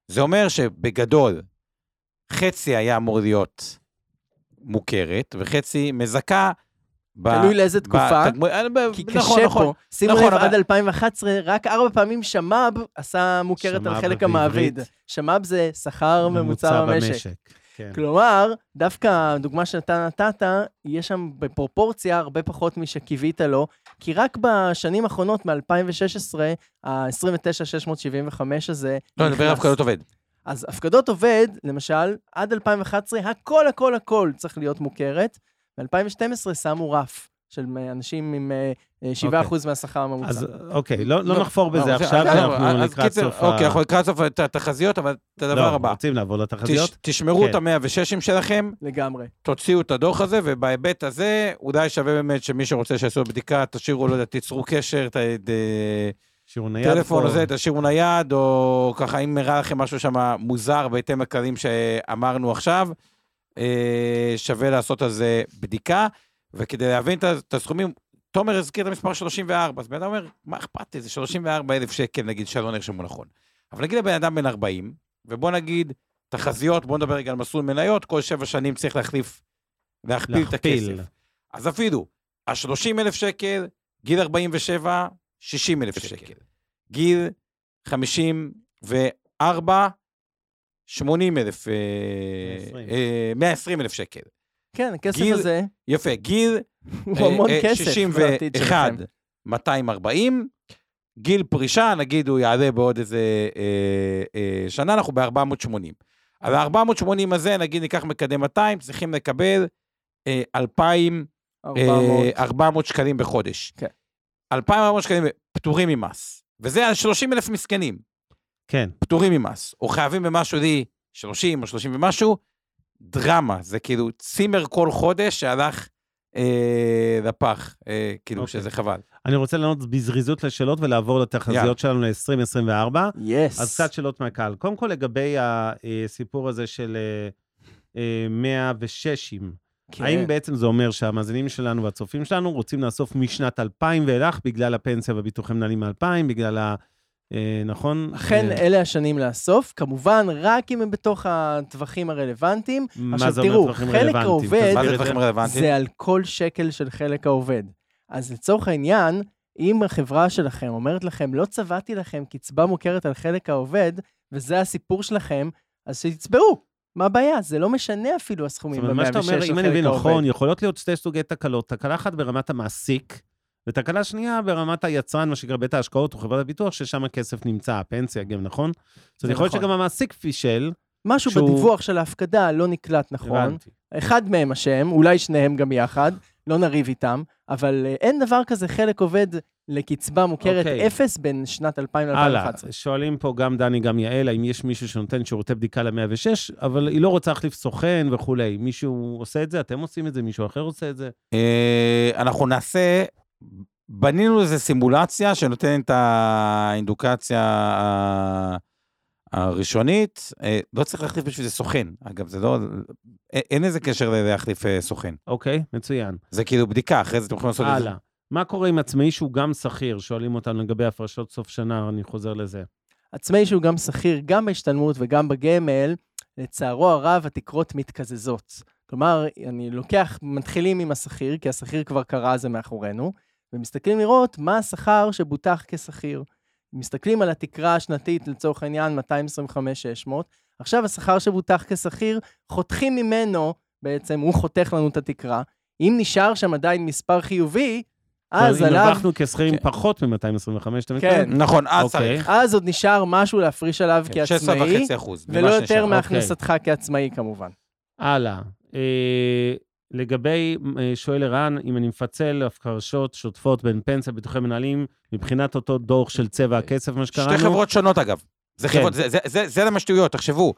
Speaker 2: זה אומר שבגדול, חצי היה אמור להיות מוכרת, וחצי מזכה. ב-
Speaker 3: תלוי לאיזה תקופה,
Speaker 2: אה, ב-
Speaker 3: כי
Speaker 2: נכון,
Speaker 3: קשה
Speaker 2: נכון.
Speaker 3: פה, שימו
Speaker 2: נכון,
Speaker 3: לב,
Speaker 2: אבל-
Speaker 3: עד 2011, רק ארבע פעמים שמ"ב עשה מוכרת על
Speaker 1: שמ"ב
Speaker 3: חלק. המעביד. שמ"ב זה שכר ממוצע במשק.
Speaker 1: כן.
Speaker 3: כלומר, דווקא הדוגמה שאתה נתת, יש שם בפרופורציה הרבה פחות משקיווית לו, כי רק בשנים האחרונות, מ-2016, ה-29,675 הזה
Speaker 2: לא, אני מדבר על הפקדות עובד.
Speaker 3: אז הפקדות עובד, למשל, עד 2011, הכל, הכל, הכל צריך להיות מוכרת. ב-2012 שמו רף של אנשים עם אה, אה, 7% מהשכר הממוצע.
Speaker 1: אז אוקיי, לא לא
Speaker 2: לא,
Speaker 1: נחפור בזה
Speaker 2: לא,
Speaker 1: עכשיו,
Speaker 2: אז-
Speaker 1: כי אנחנו
Speaker 2: אז
Speaker 1: לקראת
Speaker 2: קיצר,
Speaker 1: סוף ה...
Speaker 2: אוקיי, אנחנו לקראת סוף את התחזיות, אבל את הדבר
Speaker 1: לא,
Speaker 2: הבא.
Speaker 1: רוצים לעבור
Speaker 2: תש-
Speaker 1: לתחזיות?
Speaker 2: תשמרו
Speaker 1: כן.
Speaker 2: את ה-106ים שלכם,
Speaker 3: לגמרי.
Speaker 2: תוציאו את הדוח הזה, ובהיבט הזה, אולי שווה באמת שמי שרוצה שיעשו בדיקה, תשאירו, לא יודע, תיצרו קשר, ת- ת-
Speaker 1: שיעור נייד
Speaker 2: טלפון. או זה, תשאירו נייד, או ככה, אם נראה לכם משהו שם מוזר בהתאם לכללים שאמרנו עכשיו, אה, שווה לעשות על זה בדיקה, וכדי להבין את הסכומים, תומר הזכיר את המספר 34, אז בן אדם אומר, מה אכפת לי, זה 34 אלף שקל, נגיד, שלא נרשמו נכון. אבל נגיד לבן אדם בן 40, ובוא נגיד, תחזיות, בוא נדבר רגע על מסלול מניות, כל שבע שנים צריך להחליף, להכפיל את. הכסף. אז אפילו, ה-30 אלף שקל, גיל 47, 60 אלף שקל. גיל 54, 80 אלף, אה,
Speaker 1: 120.
Speaker 2: אה, 120 אלף שקל.
Speaker 3: כן, הכסף
Speaker 2: גיל-
Speaker 3: הזה
Speaker 2: יפה, גיל
Speaker 3: הוא
Speaker 2: אה,
Speaker 3: המון
Speaker 2: אה,
Speaker 3: כסף. לעתיד
Speaker 2: 61,
Speaker 3: שלכם.
Speaker 2: 240, גיל פרישה, נגיד הוא יעלה בעוד איזה אה, אה, שנה, אנחנו ב-480. על ה-480 הזה, נגיד ניקח מקדם 200, צריכים לקבל אה, 2,000
Speaker 3: 400.
Speaker 2: אה, 400 שקלים בחודש.
Speaker 3: כן.
Speaker 2: 2,400 שקלים פטורים ממס. וזה על 30 אלף מסכנים,
Speaker 1: כן.
Speaker 2: פטורים ממס. או חייבים במשהו לי 30 או 30 ומשהו, דרמה. זה כאילו צימר כל חודש שהלך אה, לפח, אה, כאילו
Speaker 1: אוקיי.
Speaker 2: שזה חבל.
Speaker 1: אני רוצה לענות בזריזות לשאלות ולעבור. לתחזיות שלנו ל-2024.
Speaker 3: יס.
Speaker 1: אז קצת שאלות מהקהל. קודם כל, לגבי הסיפור הזה של אה, אה, 106,
Speaker 3: כן.
Speaker 1: האם בעצם זה אומר שהמאזינים שלנו והצופים שלנו רוצים לאסוף משנת 2000 ואילך בגלל הפנסיה והביטוחי מנהלים מ-2000, בגלל ה... אה, נכון?
Speaker 3: אכן,
Speaker 1: אה,
Speaker 3: אלה השנים לאסוף, כמובן, רק אם הם בתוך הטווחים הרלוונטיים.
Speaker 1: מה זה אומר טווחים רלוונטיים?
Speaker 2: מה זה דברים רלוונטיים?
Speaker 3: זה על כל שקל של חלק העובד. אז לצורך העניין, אם החברה שלכם אומרת לכם, לא צבעתי לכם קצבה מוכרת על חלק העובד, וזה הסיפור שלכם, אז שיצבעו. מה הבעיה? זה לא משנה אפילו
Speaker 1: זאת
Speaker 3: הסכומים
Speaker 1: אומרת, מה שאתה
Speaker 3: ב-106
Speaker 1: אומר, אם אני מבין. נכון, יכולות להיות שתי סוגי תקלות. תקלה אחת ברמת המעסיק, ותקלה שנייה ברמת היצרן, מה שנקרא בית ההשקעות או חברת הביטוח, ששם הכסף נמצא, הפנסיה גם, נכון? אומרת, יכול להיות
Speaker 3: נכון.
Speaker 1: שגם המעסיק פישל,
Speaker 3: משהו
Speaker 1: שהוא-
Speaker 3: בדיווח של ההפקדה לא נקלט נכון.
Speaker 1: הבנתי.
Speaker 3: אחד מהם אשם, אולי שניהם גם יחד, לא נריב איתם, אבל אה, אין דבר כזה חלק עובד לקצבה מוכרת
Speaker 1: אוקיי.
Speaker 3: אפס בין שנת 2000
Speaker 1: הלאה,
Speaker 3: ל-2011.
Speaker 1: שואלים פה גם דני, גם יעל, האם יש מישהו שנותן שירותי בדיקה ל-106, אבל היא לא רוצה להחליף סוכן וכולי. מישהו עושה את זה? אתם עושים את זה? מישהו אחר עושה את זה?
Speaker 2: אה, אנחנו נעשה, בנינו איזה סימולציה שנותנת את האינדוקציה ה- הראשונית. אה, לא צריך להחליף בשביל זה סוכן. אגב, זה לא... א- אין לזה קשר ללהחליף אה, סוכן.
Speaker 1: אוקיי, מצוין.
Speaker 2: זה כאילו בדיקה, אחרי זה אתם יכולים לעשות את זה.
Speaker 1: הלאה. מה קורה עם עצמאי שהוא גם שכיר? שואלים אותנו לגבי הפרשות סוף שנה, אני חוזר לזה.
Speaker 3: עצמאי שהוא גם שכיר, גם בהשתלמות וגם בגמל, לצערו הרב, התקרות מתקזזות. כלומר, אני לוקח, מתחילים עם השכיר, כי השכיר כבר קרה, זה מאחורינו, ומסתכלים לראות מה השכר שבוטח כשכיר. מסתכלים על התקרה השנתית, לצורך העניין, 225-600. עכשיו השכר שבוטח כשכיר, חותכים ממנו, בעצם הוא חותך לנו את התקרה. אם נשאר שם עדיין מספר חיובי, אז
Speaker 1: אם
Speaker 3: עליו,
Speaker 1: הרווחנו כשכירים
Speaker 2: כן.
Speaker 1: פחות מ-225, אתה
Speaker 3: כן.
Speaker 1: מתכוון?
Speaker 2: נכון, אז
Speaker 1: אוקיי.
Speaker 2: צריך.
Speaker 3: אז עוד נשאר משהו להפריש עליו
Speaker 2: כן,
Speaker 3: כעצמאי.
Speaker 2: 16.5 אחוז.
Speaker 3: ולא יותר. מהכנסתך כעצמאי כמובן.
Speaker 1: הלאה. לגבי, אה, שואל ערן, אם אני מפצל הפרשות שוטפות בין פנסיה וביטוחי מנהלים, מבחינת אותו דוח של צבע הכסף, מה שקראנו,
Speaker 2: שתי חברות שונות אגב. זה
Speaker 1: כן.
Speaker 2: חברות, זה- זה- זה- זה למה שטויות, תחשבו.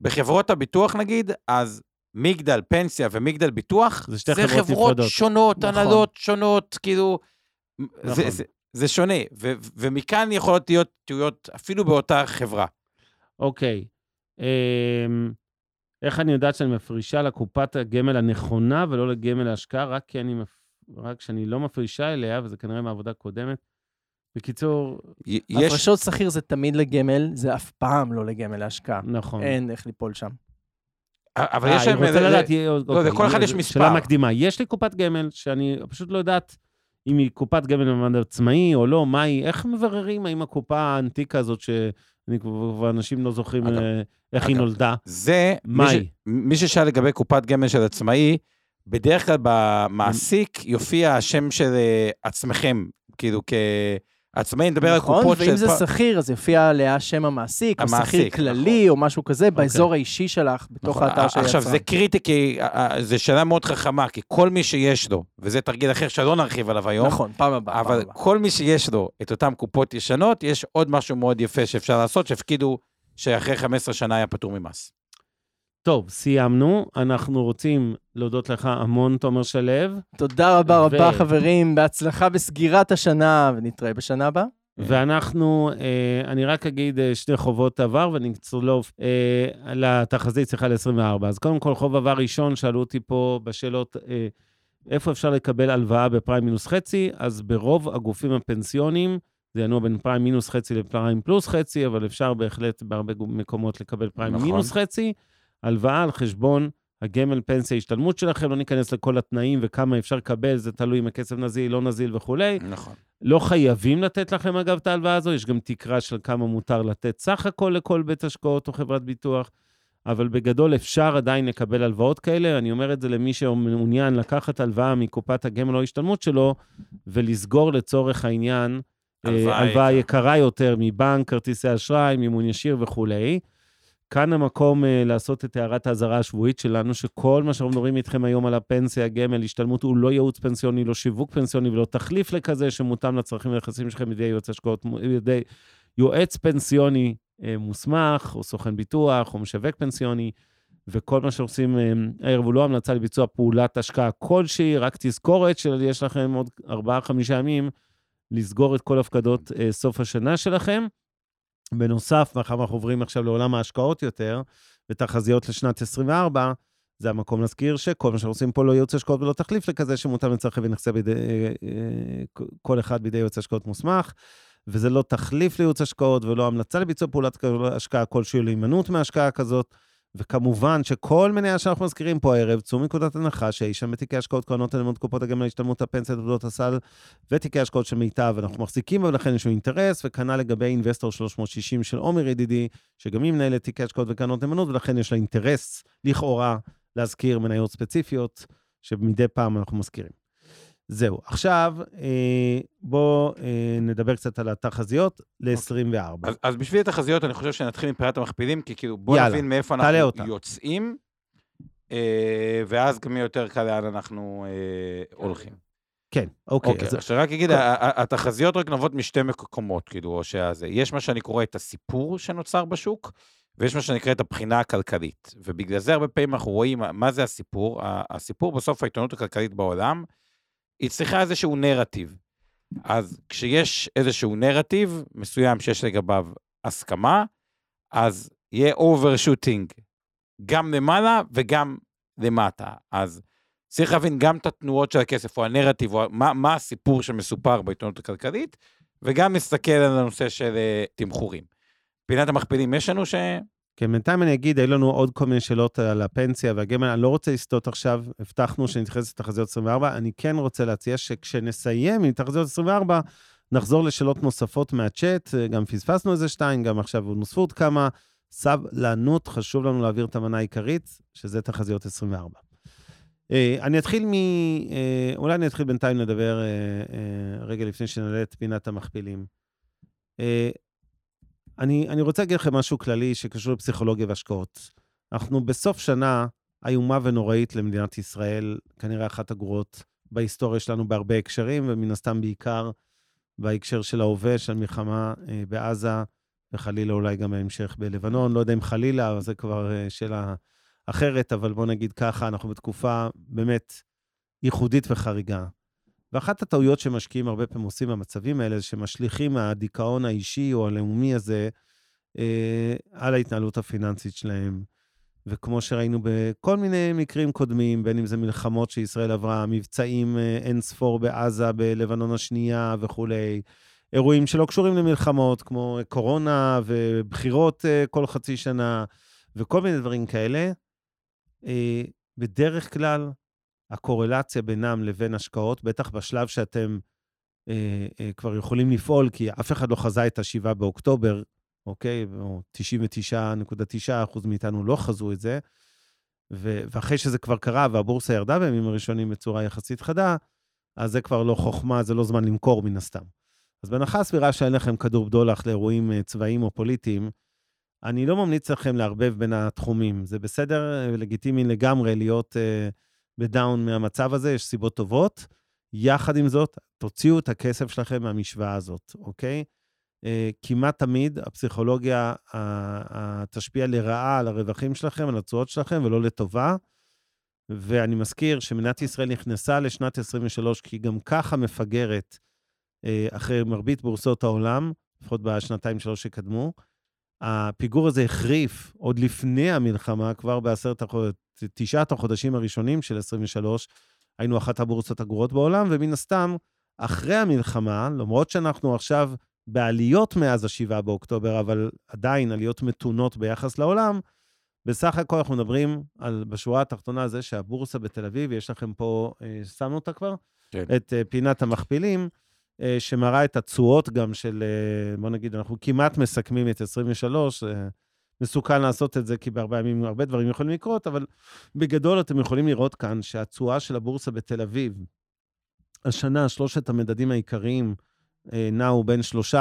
Speaker 2: בחברות הביטוח נגיד, אז מגדל פנסיה ומגדל ביטוח,
Speaker 1: זה
Speaker 2: זה
Speaker 1: חברות
Speaker 2: חברות. שונות,
Speaker 3: נכון.
Speaker 2: הנהלות שונות, כאילו, זה-
Speaker 1: נכון.
Speaker 2: זה- זה שונה, ו- ומכאן יכולות להיות טעויות אפילו באותה חברה.
Speaker 1: אוקיי. אמ, איך אני יודעת שאני מפרישה לקופת הגמל הנכונה ולא לגמל ההשקעה, רק כי אני, מפ- רק כשאני לא מפרישה אליה, וזה כנראה מעבודה קודמת. בקיצור,
Speaker 2: יש,
Speaker 3: הפרשות שכיר זה תמיד לגמל, זה אף פעם לא לגמל להשקעה.
Speaker 1: נכון.
Speaker 3: אין איך ליפול שם.
Speaker 2: אבל
Speaker 1: אה,
Speaker 2: יש
Speaker 1: אני. רוצה לדעת,
Speaker 2: לא,
Speaker 1: אוקיי,
Speaker 2: לכל אחד
Speaker 1: יהיה-
Speaker 2: יש מספר.
Speaker 1: שאלה מקדימה. יש לי קופת גמל שאני פשוט לא יודעת אם היא קופת גמל במעמד עצמאי או לא, מה היא, איך מבררים האם הקופה האנטיקה הזאת, שאני כבר כבר אנשים לא זוכרים
Speaker 2: אגב-
Speaker 1: אה, איך היא
Speaker 2: אגב,
Speaker 1: נולדה,
Speaker 2: זה,
Speaker 1: מה
Speaker 2: מי ש-
Speaker 1: היא?
Speaker 2: מי ששאל לגבי קופת גמל של עצמאי, בדרך כלל במעסיק יופיע השם של אה, עצמכם, כאילו כעצמאי, נדבר על
Speaker 3: נכון?
Speaker 2: קופות
Speaker 3: ואם
Speaker 2: של...
Speaker 3: זה
Speaker 2: פ-
Speaker 3: שכיר, אז יופיע עליה שם המעסיק, או שכיר
Speaker 2: המעסיק,
Speaker 3: כללי, או משהו כזה, באזור האישי שלך, בתוך
Speaker 2: נכון,
Speaker 3: האתר של
Speaker 2: עכשיו,
Speaker 3: היצרן.
Speaker 2: זה קריטי, כי זו שאלה מאוד חכמה, כי כל מי שיש לו, וזה תרגיל אחר שלא נרחיב עליו היום,
Speaker 3: נכון, פעם הבאה, פעם
Speaker 2: אבל
Speaker 3: הבאה.
Speaker 2: כל מי שיש לו את אותן קופות ישנות, יש עוד משהו מאוד יפה שאפשר לעשות, שהפקידו שאחרי 15 שנה היה פטור ממס.
Speaker 1: טוב, סיימנו. אנחנו רוצים להודות לך המון, תומר שלו.
Speaker 3: תודה רבה
Speaker 1: ו-
Speaker 3: רבה, חברים, בהצלחה בסגירת השנה, ונתראה בשנה הבאה.
Speaker 1: ואנחנו, אה, אני רק אגיד אה, שני חובות עבר ואני אצלוב אה, לתחזית, סליחה, ל-24. אז קודם כל, חוב עבר ראשון, שאלו אותי פה בשאלות, איפה אפשר לקבל הלוואה בפריים מינוס חצי? אז ברוב הגופים הפנסיוניים, זה ינוע בין פריים מינוס חצי לפריים פלוס חצי, אבל אפשר בהחלט בהרבה מקומות לקבל פריים
Speaker 2: נכון.
Speaker 1: מינוס חצי. הלוואה על חשבון הגמל פנסיה השתלמות שלכם, לא ניכנס לכל התנאים וכמה אפשר לקבל, זה תלוי אם הכסף נזיל, לא נזיל וכולי.
Speaker 2: נכון.
Speaker 1: לא חייבים לתת לכם, אגב, את ההלוואה הזו, יש גם תקרה של כמה מותר לתת סך הכל לכל בית השקעות או חברת ביטוח, אבל בגדול אפשר עדיין לקבל הלוואות כאלה. אני אומר את זה למי שמעוניין לקחת הלוואה מקופת הגמל או ההשתלמות שלו, ולסגור לצורך העניין אה,
Speaker 2: הלוואה. יקרה
Speaker 1: יותר מבנק, כרטיסי אשראי, מימון ישיר וכולי. כאן המקום uh, לעשות את הערת האזהרה השבועית שלנו, שכל מה שאנחנו מדברים איתכם היום על הפנסיה, גמל, השתלמות, הוא לא ייעוץ פנסיוני, לא שיווק פנסיוני ולא תחליף לכזה שמותאם לצרכים והנכסים שלכם בידי יועץ השקעות, בידי יועץ פנסיוני uh, מוסמך, או סוכן ביטוח, או משווק פנסיוני, וכל מה שעושים uh, הערב הוא לא המלצה לביצוע פעולת השקעה כלשהי, רק תזכורת שיש לכם עוד ארבעה-חמישה ימים לסגור את כל הפקדות uh, סוף השנה שלכם. בנוסף, מאחר ואנחנו עוברים עכשיו לעולם ההשקעות יותר, ותחזיות לשנת 24, זה המקום להזכיר שכל מה שאנחנו עושים פה לא ייעוץ השקעות ולא תחליף לכזה שמותאם לצרכי ונכסי בידי, אה, אה, כל אחד בידי יועץ השקעות מוסמך, וזה לא תחליף לייעוץ השקעות ולא המלצה לביצוע פעולת השקעה כלשהי להימנעות מהשקעה כזאת. וכמובן שכל מניה שאנחנו מזכירים פה הערב, צאו מנקודת הנחה שאי שם בתיקי השקעות קרנות הנאמנות קופות הגמל להשתלמות הפנסיה תעודות הסל ותיקי השקעות של מיטב, אנחנו מחזיקים ולכן יש לנו אינטרס, וכנ"ל לגבי אינבסטור 360 של עומר ידידי, שגם היא מנהלת תיקי השקעות וקרנות נאמנות, ולכן יש לה אינטרס, לכאורה, להזכיר מניות ספציפיות, שמדי פעם אנחנו מזכירים. זהו. עכשיו, אה, בואו אה, נדבר קצת על התחזיות ל-24.
Speaker 2: אז, אז בשביל התחזיות, אני חושב שנתחיל מפריעת המכפילים, כי כאילו, בוא
Speaker 1: יאללה,
Speaker 2: נבין מאיפה אנחנו
Speaker 1: אותה.
Speaker 2: יוצאים, אה, ואז גם יותר קל לאן אנחנו אה, הולכים.
Speaker 1: כן, אוקיי.
Speaker 2: אוקיי,
Speaker 1: אז-
Speaker 2: עכשיו רק אגיד, התחזיות רק נובעות משתי מקומות, כאילו, או שזה, יש מה שאני קורא את הסיפור שנוצר בשוק, ויש מה שאני קורא את הבחינה הכלכלית. ובגלל זה הרבה פעמים אנחנו רואים מה זה הסיפור. הסיפור בסוף העיתונות הכלכלית בעולם, היא צריכה איזשהו נרטיב. אז כשיש איזשהו נרטיב מסוים שיש לגביו הסכמה, אז יהיה overshooting גם למעלה וגם למטה. אז צריך להבין גם את התנועות של הכסף, או הנרטיב, או מה, מה הסיפור שמסופר בעיתונות הכלכלית, וגם להסתכל על הנושא של uh, תמחורים. פינת המכפילים יש לנו ש...
Speaker 1: כן, בינתיים אני אגיד, היו לנו עוד כל מיני שאלות על הפנסיה והגמל, אני לא רוצה לסטות עכשיו, הבטחנו שנתייחס לתחזיות 24, אני כן רוצה להציע שכשנסיים עם תחזיות 24, נחזור לשאלות נוספות מהצ'אט, גם פספסנו איזה שתיים, גם עכשיו נוספו עוד כמה. סבלנות, חשוב לנו להעביר את המנה העיקרית, שזה תחזיות 24. אה, אני אתחיל מ... אה, אולי אני אתחיל בינתיים לדבר אה, אה, רגע לפני שנעלה את פינת המכפילים. אני, אני רוצה להגיד לכם משהו כללי שקשור לפסיכולוגיה והשקעות. אנחנו בסוף שנה איומה ונוראית למדינת ישראל, כנראה אחת הגרועות בהיסטוריה שלנו בהרבה הקשרים, ומן הסתם בעיקר בהקשר של ההווה, של המלחמה אה, בעזה, וחלילה אולי גם ההמשך בלבנון. לא יודע אם חלילה, אבל זה כבר אה, שאלה אחרת, אבל בוא נגיד ככה, אנחנו בתקופה באמת ייחודית וחריגה. ואחת הטעויות שמשקיעים הרבה פעמים עושים במצבים האלה, זה שמשליכים מהדיכאון האישי או הלאומי הזה אה, על ההתנהלות הפיננסית שלהם. וכמו שראינו בכל מיני מקרים קודמים, בין אם זה מלחמות שישראל עברה, מבצעים אה, אין ספור בעזה, בלבנון השנייה וכולי, אירועים שלא קשורים למלחמות, כמו קורונה ובחירות אה, כל חצי שנה, וכל מיני דברים כאלה, אה, בדרך כלל הקורלציה בינם לבין השקעות, בטח בשלב שאתם אה, אה, כבר יכולים לפעול, כי אף אחד לא חזה את ה-7 באוקטובר, אוקיי? או 99.9% מאיתנו לא חזו את זה, ו- ואחרי שזה כבר קרה והבורסה ירדה בימים הראשונים בצורה יחסית חדה, אז זה כבר לא חוכמה, זה לא זמן למכור מן הסתם. אז בהנחה הסבירה שאין לכם כדור בדולח לאירועים אה, צבאיים או פוליטיים, אני לא ממליץ לכם לערבב בין התחומים. זה בסדר, אה, לגיטימי לגמרי להיות uh, בדאון מהמצב הזה, יש סיבות טובות. יחד עם זאת, תוציאו את הכסף שלכם מהמשוואה הזאת, אוקיי? Uh, כמעט תמיד הפסיכולוגיה uh, uh, תשפיע לרעה על הרווחים שלכם, על התשואות שלכם, ולא לטובה. ואני מזכיר שמדינת ישראל נכנסה לשנת 23 כי היא גם ככה מפגרת אה, אחרי מרבית בורסות העולם, לפחות בשנתיים שלוש שקדמו. הפיגור הזה החריף עוד לפני המלחמה, כבר בעשרת החודשים, תשעת החודשים הראשונים של 23, היינו אחת הבורסות הגרועות בעולם, ומן הסתם, אחרי המלחמה, למרות שאנחנו עכשיו בעליות מאז ה-7 באוקטובר, אבל עדיין עליות מתונות ביחס לעולם, בסך הכל אנחנו מדברים על, בשורה התחתונה, זה שהבורסה בתל אביב, יש לכם פה, אה, שמנו אותה כבר?
Speaker 2: כן.
Speaker 1: את אה, פינת המכפילים, שמראה את התשואות גם של, אה, בוא נגיד, אנחנו כמעט מסכמים את 23, אה, מסוכן לעשות את זה, כי בהרבה ימים הרבה דברים יכולים לקרות, אבל בגדול אתם יכולים לראות כאן שהתשואה של הבורסה בתל אביב, השנה, שלושת המדדים העיקריים אה, נעו בין 3%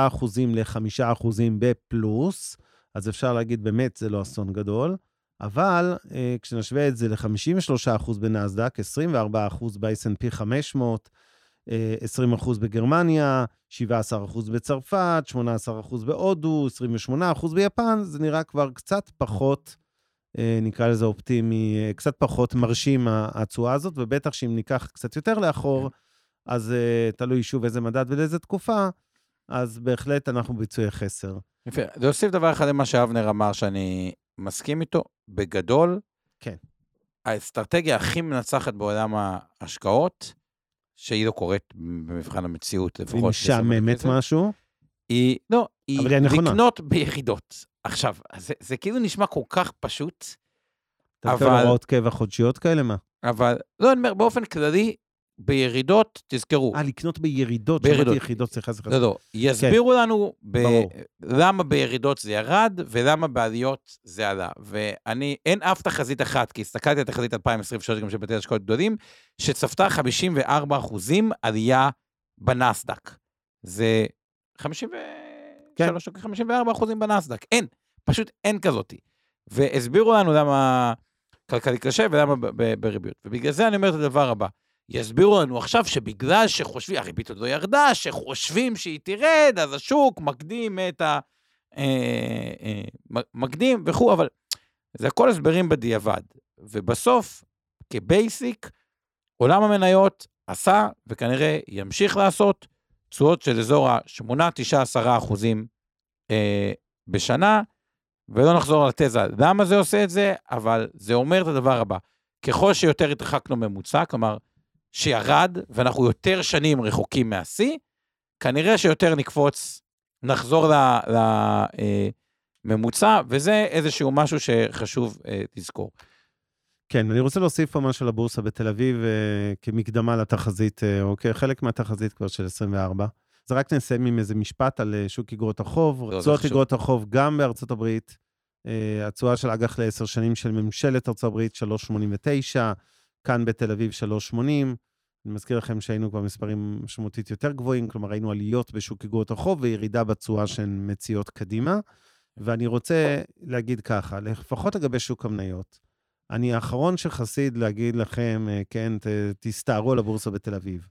Speaker 1: ל-5% בפלוס, אז אפשר להגיד, באמת, זה לא אסון גדול. אבל אה, כשנשווה את זה ל-53% בנסדק, 24% ב-S&P 500, אה, 20% בגרמניה, 17% בצרפת, 18% בהודו, 28% ביפן, זה נראה כבר קצת פחות, אה, נקרא לזה אופטימי, אה, קצת פחות מרשים התשואה הזאת, ובטח שאם ניקח קצת יותר לאחור, אז אה, תלוי שוב איזה מדד ולאיזה תקופה, אז בהחלט אנחנו בביצועי חסר.
Speaker 2: יפה. להוסיף דבר אחד למה שאבנר אמר, שאני מסכים איתו, בגדול,
Speaker 1: כן.
Speaker 2: האסטרטגיה הכי מנצחת בעולם ההשקעות, שהיא לא קורית במבחן המציאות,
Speaker 1: היא
Speaker 2: לפחות.
Speaker 1: משעממת
Speaker 2: בסדר?
Speaker 1: משהו,
Speaker 2: היא, לא, היא
Speaker 1: היא.
Speaker 2: לקנות ביחידות. עכשיו, זה, זה כאילו נשמע כל כך פשוט,
Speaker 1: אתה
Speaker 2: אבל-
Speaker 1: מקבל הוראות קבע חודשיות כאלה, מה?
Speaker 2: אבל, לא, אני אומר, באופן כללי, בירידות, תזכרו,
Speaker 1: אה, לקנות בירידות,
Speaker 2: בירידות.
Speaker 1: שמעתי יחידות, סליחה, סליחה.
Speaker 2: לא, לא, יסבירו לנו ב...
Speaker 1: כן. ברור.
Speaker 2: למה בירידות זה ירד ולמה בעליות זה עלה. ואני, אין אף תחזית אחת, כי הסתכלתי על תחזית 2023 גם של בתי השקעות גדולים, שצפתה 54 אחוזים עלייה בנסדק. זה 53 או 54 אחוזים בנסדק. אין, פשוט אין כזאתי. והסבירו לנו למה כלכלי קשה ולמה בריביות. ובגלל זה אני אומר את הדבר הבא. יסבירו לנו עכשיו שבגלל שחושבים, הריבית עוד לא ירדה, שחושבים שהיא תרד, אז השוק מקדים את ה... אה, אה, מקדים וכו', אבל זה הכל הסברים בדיעבד. ובסוף, כבייסיק, עולם המניות עשה, וכנראה ימשיך לעשות, תשואות של אזור ה-8, 9, 10 אחוזים אה, בשנה, ולא נחזור על התזה למה זה עושה את זה, אבל זה אומר את הדבר הבא, ככל שיותר התרחקנו ממוצע, כלומר, שירד, ואנחנו יותר שנים רחוקים מהשיא, כנראה שיותר נקפוץ, נחזור לממוצע, וזה איזשהו משהו שחשוב אה, לזכור.
Speaker 1: כן, אני רוצה להוסיף פה משהו לבורסה בתל אביב אה, כמקדמה לתחזית, אה, או כחלק מהתחזית כבר של 24. אז רק נסיים עם איזה משפט על אה, שוק אגרות החוב. תשואות
Speaker 2: חשוב.
Speaker 1: אגרות החוב גם בארצות הברית, אה, התשואה של אג"ח לעשר שנים של ממשלת ארצות הברית, 3.89, כאן בתל אביב 3.80. אני מזכיר לכם שהיינו כבר מספרים משמעותית יותר גבוהים, כלומר היינו עליות בשוק אגרות החוב וירידה בתשואה שהן מציעות קדימה. ואני רוצה להגיד ככה, לפחות לגבי שוק המניות, אני האחרון שחסיד להגיד לכם, אה, כן, ת, תסתערו על הבורסה בתל אביב.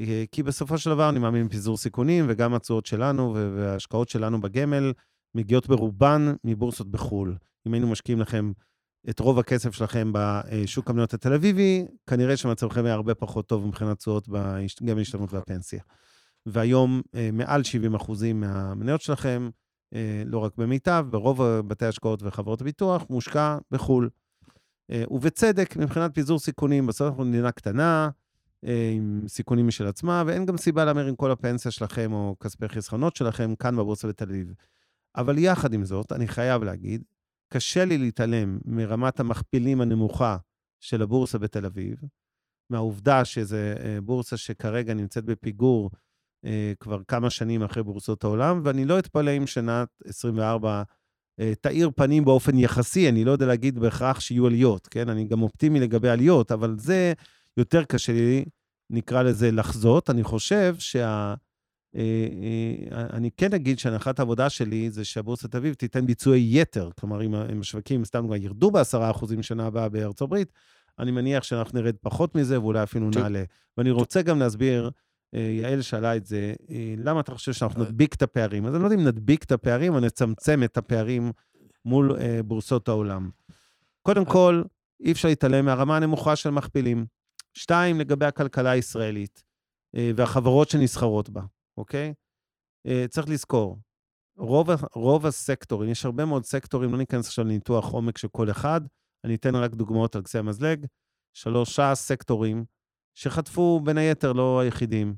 Speaker 1: אה, כי בסופו של דבר אני מאמין בפיזור סיכונים, וגם התשואות שלנו וההשקעות שלנו בגמל מגיעות ברובן מבורסות בחו"ל. אם היינו משקיעים לכם את רוב הכסף שלכם בשוק המניות התל אביבי, כנראה שמצבכם היה הרבה פחות טוב מבחינת תשואות בגמל השתלמות והפנסיה. והיום אה, מעל 70 אחוזים מהמניות שלכם, אה, לא רק במיטב, ברוב בתי ההשקעות וחברות הביטוח, מושקע בחו"ל. אה, ובצדק, מבחינת פיזור סיכונים, בסוף אנחנו מדינה קטנה, עם סיכונים משל עצמה, ואין גם סיבה להמר עם כל הפנסיה שלכם או כספי חסכונות שלכם כאן בבורסה בתל אביב. אבל יחד עם זאת, אני חייב להגיד, קשה לי להתעלם מרמת המכפילים הנמוכה של הבורסה בתל אביב, מהעובדה שזו אה, בורסה שכרגע נמצאת בפיגור אה, כבר כמה שנים אחרי בורסות העולם, ואני לא אתפלא אם שנת 24 אה, תאיר פנים באופן יחסי, אני לא יודע להגיד בהכרח שיהיו עליות, כן? אני גם אופטימי לגבי עליות, אבל זה יותר קשה לי, נקרא לזה, לחזות. אני חושב שה... אה, אה, אני כן אגיד שהנחת העבודה שלי זה שהבורסה תל אביב תיתן ביצועי יתר. כלומר, אם השווקים סתם כבר ירדו בעשרה אחוזים שנה הבאה בארצות הברית, אני מניח שאנחנו נרד פחות מזה ואולי אפילו. נעלה. ואני רוצה גם להסביר, אה, יעל שאלה את זה, למה אתה חושב שאנחנו נדביק את הפערים? אז אני לא יודע אם נדביק את הפערים או נצמצם את הפערים מול בורסות העולם. קודם כל, אי אפשר להתעלם מהרמה הנמוכה של מכפילים. שתיים, לגבי הכלכלה הישראלית והחברות שנסחרות בה, אוקיי? אה, צריך לזכור, רוב, רוב הסקטורים, יש הרבה מאוד סקטורים, לא ניכנס עכשיו לניתוח עומק של כל אחד, אני אתן רק דוגמאות על קצה המזלג. שלושה סקטורים שחטפו, בין היתר, לא היחידים.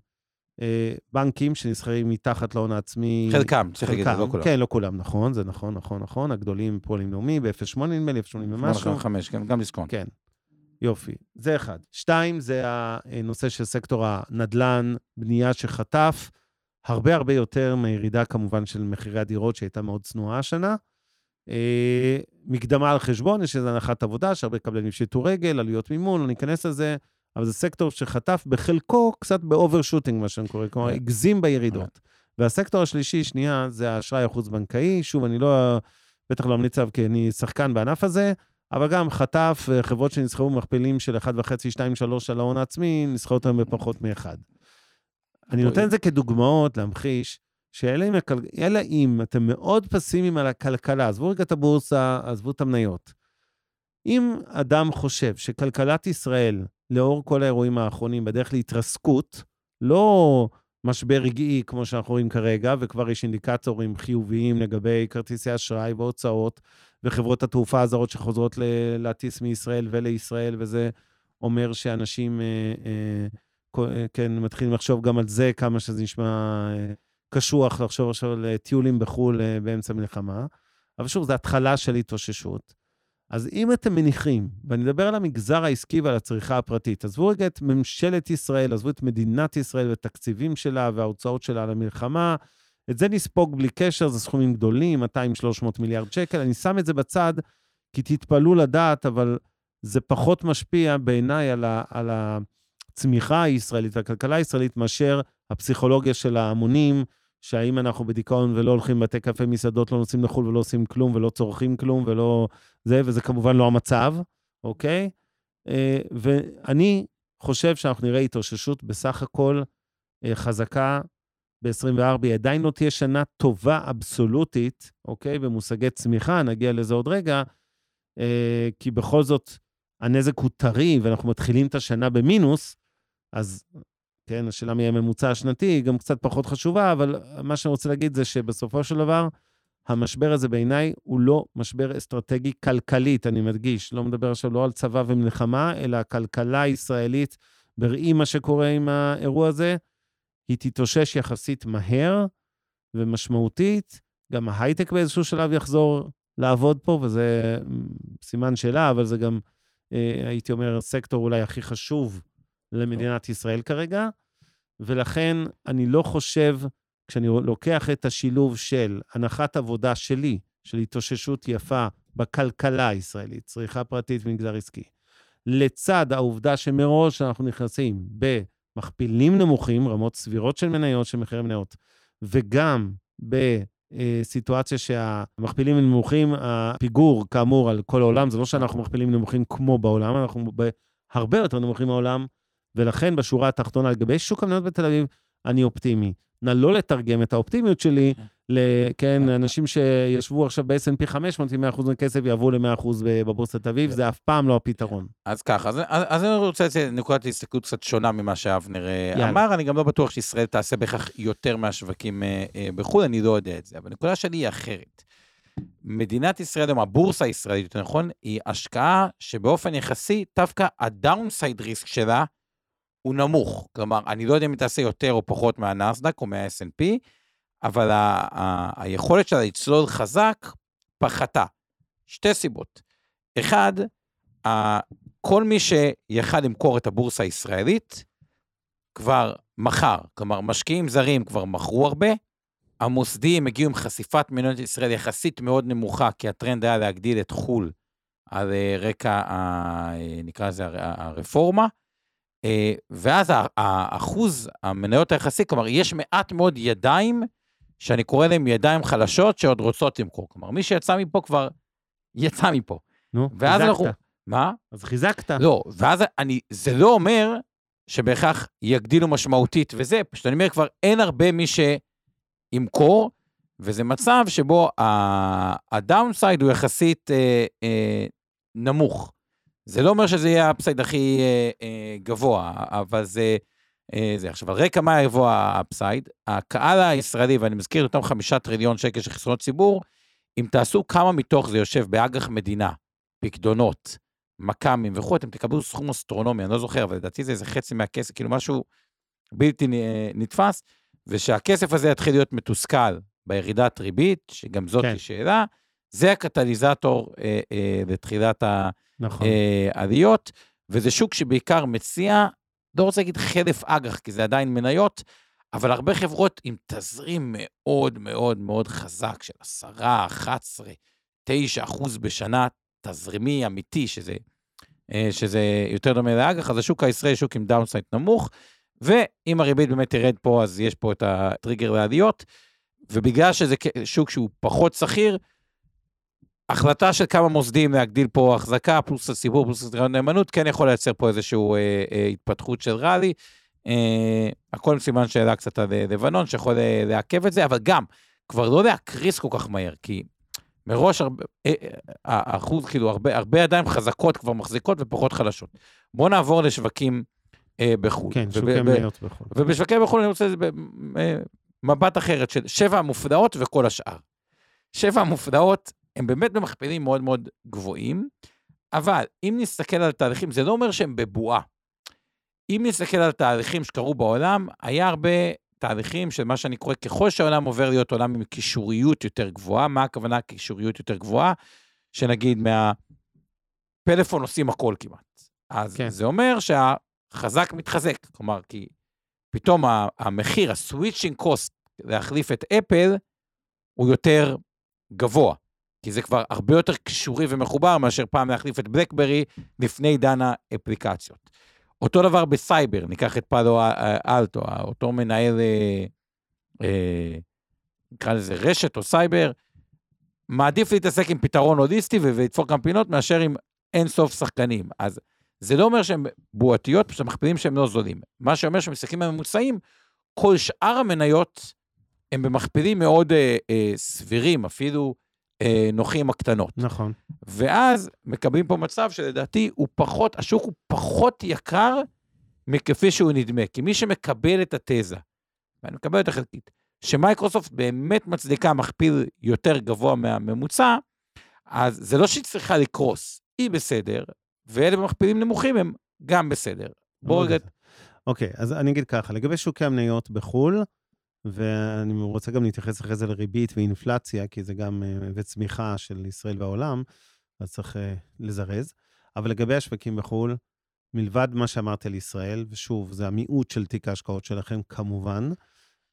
Speaker 1: אה, בנקים שנסחרים מתחת להון העצמי.
Speaker 2: חלקם, צריך להגיד, לא כולם.
Speaker 1: כן, לא כולם, נכון, זה נכון, נכון, נכון. הגדולים פועלים לאומי, ב-0.8 נדמה לי, 0.80 ומשהו.
Speaker 2: חמש, גם גם דיסקונט.
Speaker 1: כן, יופי. זה אחד. שתיים, זה הנושא של סקטור הנדל"ן, בנייה שחטף, הרבה הרבה יותר מהירידה כמובן של מחירי הדירות, שהייתה מאוד צנועה השנה. אה, מקדמה על חשבון, יש איזו הנחת עבודה, שהרבה קבלנים פשיטו רגל, עלויות מימון, לא ניכנס לזה, אבל זה סקטור שחטף בחלקו קצת ב overshooting, מה שאני קורא, כלומר,
Speaker 2: כן.
Speaker 1: הגזים בירידות. והסקטור השלישי, שנייה, זה האשראי החוץ-בנקאי. שוב, אני לא, בטח לא אמליץ עליו כי אני שחקן בענף הזה, אבל גם חטף, אה, חברות שנסחרו במכפילים של 1.5, 2, 3 על ההון העצמי, נסחרות היום בפחות מאחד. אני נותן את זה כדוגמאות להמחיש, שאלה אם, הכל... אם אתם מאוד פסימיים על הכלכלה, עזבו רגע את הבורסה, עזבו את המניות. אם אדם חושב שכלכלת ישראל, לאור כל האירועים האחרונים, בדרך להתרסקות, לא משבר רגעי כמו שאנחנו רואים כרגע, וכבר יש אינדיקטורים חיוביים לגבי כרטיסי אשראי והוצאות, וחברות התעופה הזרות שחוזרות להטיס מישראל ולישראל, וזה אומר שאנשים, אה, אה, כן, מתחילים לחשוב גם על זה, כמה שזה נשמע אה, קשוח לחשוב עכשיו על אה, טיולים בחו"ל אה, באמצע מלחמה. אבל שוב, זו התחלה של התאוששות. אז אם אתם מניחים, ואני מדבר על המגזר העסקי ועל הצריכה הפרטית, עזבו רגע את ממשלת ישראל, עזבו את מדינת ישראל והתקציבים שלה וההוצאות שלה על המלחמה, את זה נספוג בלי קשר, זה סכומים גדולים, 200-300 מיליארד שקל. אני שם את זה בצד, כי תתפלאו לדעת, אבל זה פחות משפיע בעיניי על, ה, על הצמיחה הישראלית והכלכלה הישראלית מאשר הפסיכולוגיה של ההמונים, שהאם אנחנו בדיכאון ולא הולכים לבתי קפה, מסעדות, לא נוסעים לחו"ל ולא עושים כלום ולא צורכים כלום ולא זה, וזה כמובן לא המצב, אוקיי? אה, ואני חושב שאנחנו נראה התאוששות בסך הכל אה, חזקה ב-24, היא עדיין לא תהיה שנה טובה אבסולוטית, אוקיי? במושגי צמיחה, נגיע לזה עוד רגע, אה, כי בכל זאת הנזק הוא טרי ואנחנו מתחילים את השנה במינוס, אז כן, השאלה מי הממוצע השנתי היא גם קצת פחות חשובה, אבל מה שאני רוצה להגיד זה שבסופו של דבר, המשבר הזה בעיניי הוא לא משבר אסטרטגי כלכלית, אני מדגיש. לא מדבר עכשיו לא על צבא ומלחמה, אלא הכלכלה הישראלית, בראי מה שקורה עם האירוע הזה, היא תתאושש יחסית מהר ומשמעותית. גם ההייטק באיזשהו שלב יחזור לעבוד פה, וזה סימן שאלה, אבל זה גם, אה, הייתי אומר, הסקטור אולי הכי חשוב למדינת ישראל כרגע. ולכן אני לא חושב, כשאני לוקח את השילוב של הנחת עבודה שלי, של התאוששות יפה בכלכלה הישראלית, צריכה פרטית ומגזר עסקי, לצד העובדה שמראש אנחנו נכנסים במכפילים נמוכים, רמות סבירות של מניות, של מחירי מניות, וגם בסיטואציה שהמכפילים הם נמוכים, הפיגור, כאמור, על כל העולם, זה לא שאנחנו מכפילים נמוכים כמו בעולם, אנחנו בהרבה יותר נמוכים מהעולם, ולכן בשורה התחתונה, לגבי שוק המניות בתל אביב, אני אופטימי. נא לא לתרגם את האופטימיות שלי, ל... כן, אנשים שישבו עכשיו ב-S&P 500 עם 100% מהכסף יעברו ל-100% בבורסת תל אביב, זה אף פעם לא הפתרון.
Speaker 2: אז ככה, אז, אז, אני רוצה לציין נקודת הסתכלות קצת שונה ממה שאבנר אה. אמר, אני גם לא בטוח שישראל תעשה בכך יותר מהשווקים אה, אה, בחו"ל, אני לא יודע את זה, אבל הנקודה שלי היא אחרת. מדינת ישראל, היום הבורסה הישראלית, יותר נכון, היא השקעה שבאופן יחסי, דווקא הדאונסייד ריסק שלה הוא נמוך. כלומר, אני לא יודע אם היא תעשה יותר או פחות מהנסדק או מה-S&P, אבל ה- ה- היכולת שלה לצלול חזק פחתה. שתי סיבות. אחד, ה- כל מי שיכל למכור את הבורסה הישראלית, כבר מכר. כלומר, משקיעים זרים כבר מכרו הרבה, המוסדיים הגיעו עם חשיפת מניות ישראל יחסית מאוד נמוכה, כי הטרנד היה להגדיל את חו"ל על אה, רקע, ה- אה, נקרא לזה, הר- הרפורמה. אה, ואז האחוז המניות היחסי, כלומר, יש מעט מאוד ידיים, שאני קורא להם ידיים חלשות, שעוד רוצות למכור. כלומר, מי שיצא מפה כבר יצא מפה.
Speaker 1: נו,
Speaker 2: ואז
Speaker 1: חיזקת.
Speaker 2: אנחנו... מה?
Speaker 1: אז חיזקת.
Speaker 2: לא, ואז אני, זה לא אומר שבהכרח יגדילו משמעותית וזה, פשוט אני אומר כבר, אין הרבה מי שימכור, וזה מצב שבו ה downside הוא יחסית אה, אה, נמוך. זה לא אומר שזה יהיה ה upside הכי אה, אה, גבוה, אבל זה, אה, זה. עכשיו, על רקע מה יבוא ה upside, הקהל הישראלי, ואני מזכיר את אותם חמישה טריליון שקל של חסכונות ציבור, אם תעשו כמה מתוך זה יושב באג"ח מדינה, פקדונות, מכ"מים וכו', אתם תקבלו סכום אסטרונומי, אני לא זוכר, אבל לדעתי זה איזה חצי מהכסף, כאילו משהו בלתי נ- נתפס, ושהכסף הזה יתחיל להיות מתוסכל בירידת ריבית, שגם זאת
Speaker 1: כן.
Speaker 2: שאלה, זה הקטליזטור אה, אה, לתחילת
Speaker 1: נכון.
Speaker 2: אה, העליות, וזה שוק שבעיקר מציע, לא רוצה להגיד חלף אג"ח, כי זה עדיין מניות, אבל הרבה חברות עם תזרים מאוד מאוד מאוד חזק של 10, 11, 9 אחוז בשנה, תזרימי אמיתי, שזה, אה, שזה יותר דומה לאג"ח, אז השוק הישראלי שוק עם downside נמוך, ואם הריבית באמת תרד פה, אז יש פה את הטריגר לעליות, ובגלל שזה שוק שהוא פחות סחיר, החלטה של כמה מוסדיים להגדיל פה החזקה, פלוס הציבור, פלוס הסטת נאמנות, כן יכול לייצר פה איזושהי אה, אה, התפתחות של ראלי. אה, הכל עם סימן שאלה קצת על אה, לבנון, שיכול אה, לעכב את זה, אבל גם, כבר לא להקריס כל כך מהר, כי מראש הרבה, אה, אה, האחוז, כאילו, הרבה, הרבה ידיים חזקות כבר מחזיקות ופחות חלשות. בואו נעבור לשווקים אה, בחו"ל.
Speaker 1: כן, שוקי
Speaker 2: ב-
Speaker 1: מניות בחו"ל.
Speaker 2: ובשווקי בחו"ל אני רוצה במבט אחרת של שבע המופלאות וכל השאר. שבע המופלאות הם באמת במכפילים מאוד מאוד גבוהים, אבל אם נסתכל על תהליכים, זה לא אומר שהם בבועה. אם נסתכל על תהליכים שקרו בעולם, היה הרבה תהליכים של מה שאני קורא, ככל שהעולם עובר להיות עולם עם קישוריות יותר גבוהה, מה הכוונה קישוריות יותר גבוהה? שנגיד מהפלאפון עושים הכל כמעט. אז
Speaker 1: כן.
Speaker 2: זה אומר שהחזק מתחזק, כלומר, כי פתאום המחיר, ה switching cost להחליף את אפל, הוא יותר גבוה. כי זה כבר הרבה יותר קישורי ומחובר מאשר פעם להחליף את בלקברי לפני עידן האפליקציות. אותו דבר בסייבר, ניקח את פאלו אלטו, אותו מנהל, אה, אה, נקרא לזה רשת או סייבר, מעדיף להתעסק עם פתרון הוליסטי ו- ולתפור כמה פינות מאשר עם אין סוף שחקנים. אז זה לא אומר שהם בועתיות, פשוט המכפילים שהם לא זולים. מה שאומר שמסתכלים בממוצעים, כל שאר המניות הם במכפילים מאוד אה, אה, סבירים, אפילו אה, נוחים הקטנות.
Speaker 1: נכון.
Speaker 2: ואז מקבלים פה מצב שלדעתי הוא פחות, השוק הוא פחות יקר מכפי שהוא נדמה. כי מי שמקבל את התזה, ואני מקבל את החלקית, שמייקרוסופט באמת מצדיקה מכפיל יותר גבוה מהממוצע, אז זה לא שהיא צריכה לקרוס, היא בסדר, ואלה במכפילים נמוכים הם גם בסדר. בואו רגע.
Speaker 1: אוקיי, אז אני אגיד ככה, לגבי שוקי המניות בחו"ל, ואני רוצה גם להתייחס אחרי זה לריבית ואינפלציה, כי זה גם, אה, וצמיחה של ישראל והעולם, אז צריך אה, לזרז. אבל לגבי השווקים בחו"ל, מלבד מה שאמרתי על ישראל, ושוב, זה המיעוט של תיק ההשקעות שלכם, כמובן,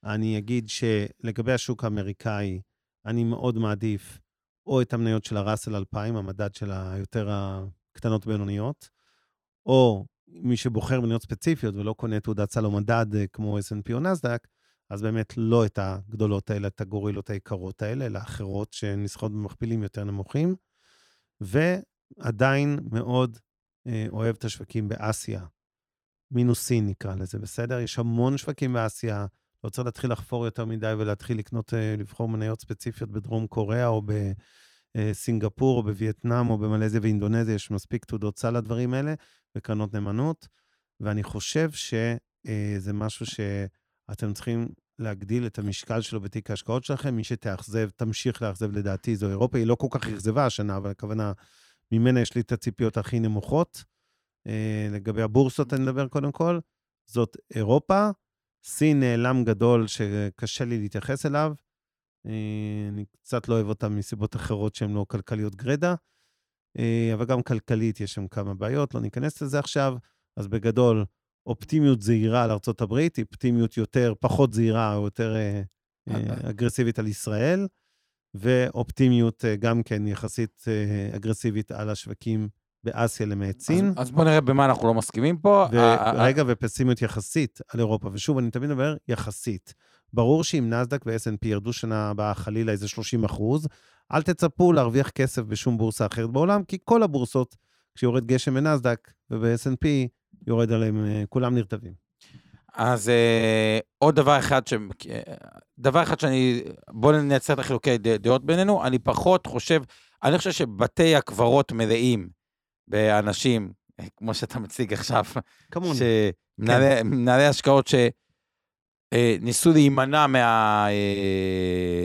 Speaker 1: אני אגיד שלגבי השוק האמריקאי, אני מאוד מעדיף או את המניות של הראסל 2000, המדד של היותר הקטנות בינוניות, או מי שבוחר מניות ספציפיות ולא קונה תעודת סל או מדד אה, כמו S&P או נסדק, אז באמת לא את הגדולות האלה, את הגורילות היקרות האלה, אלא אחרות שנסחרות במכפילים יותר נמוכים. ועדיין מאוד אה, אוהב את השווקים באסיה. מינוס סין נקרא לזה, בסדר? יש המון שווקים באסיה, לא צריך להתחיל לחפור יותר מדי ולהתחיל לקנות, אה, לבחור מניות ספציפיות בדרום קוריאה או בסינגפור או בווייטנאם או במלזיה ואינדונזיה, יש מספיק תעודות סל לדברים האלה וקרנות נאמנות, ואני חושב שזה משהו שאתם צריכים להגדיל את המשקל שלו בתיק ההשקעות שלכם. מי שתאכזב, תמשיך לאכזב לדעתי, זו אירופה, היא לא כל כך אכזבה השנה, אבל הכוונה, ממנה יש לי את הציפיות הכי נמוכות. אה, לגבי הבורסות אני מדבר קודם כל, זאת אירופה, סין נעלם גדול שקשה לי להתייחס אליו. אה, אני קצת לא אוהב אותם מסיבות אחרות שהן לא כלכליות גרידא, אה, אבל גם כלכלית יש שם כמה בעיות, לא ניכנס לזה עכשיו. אז בגדול, אופטימיות זהירה על ארצות הברית, אופטימיות יותר, פחות זהירה או יותר אה, אה, אגרסיבית על ישראל, ואופטימיות אה, גם כן יחסית אגרסיבית על השווקים באסיה למעט סין.
Speaker 2: אז, אז בואו נראה במה אנחנו לא מסכימים פה. ה-
Speaker 1: ורגע, ופסימיות יחסית על אירופה. ושוב, אני תמיד אומר, יחסית. ברור שאם נסדק ו-S&P ירדו שנה הבאה חלילה איזה 30 אחוז, אל תצפו להרוויח כסף בשום בורסה אחרת בעולם, כי כל הבורסות, כשיורד גשם בנסדק וב-S&P, יורד עליהם, אה, כולם נרטבים.
Speaker 2: אז אה, עוד דבר אחד, ש... אה, דבר אחד שאני, בואו נייצר את החילוקי דעות בינינו, אני פחות חושב, אני חושב שבתי הקברות מלאים באנשים כמו שאתה מציג עכשיו,
Speaker 1: כמוני.
Speaker 2: שמנהלי השקעות שניסו להימנע מה, אה,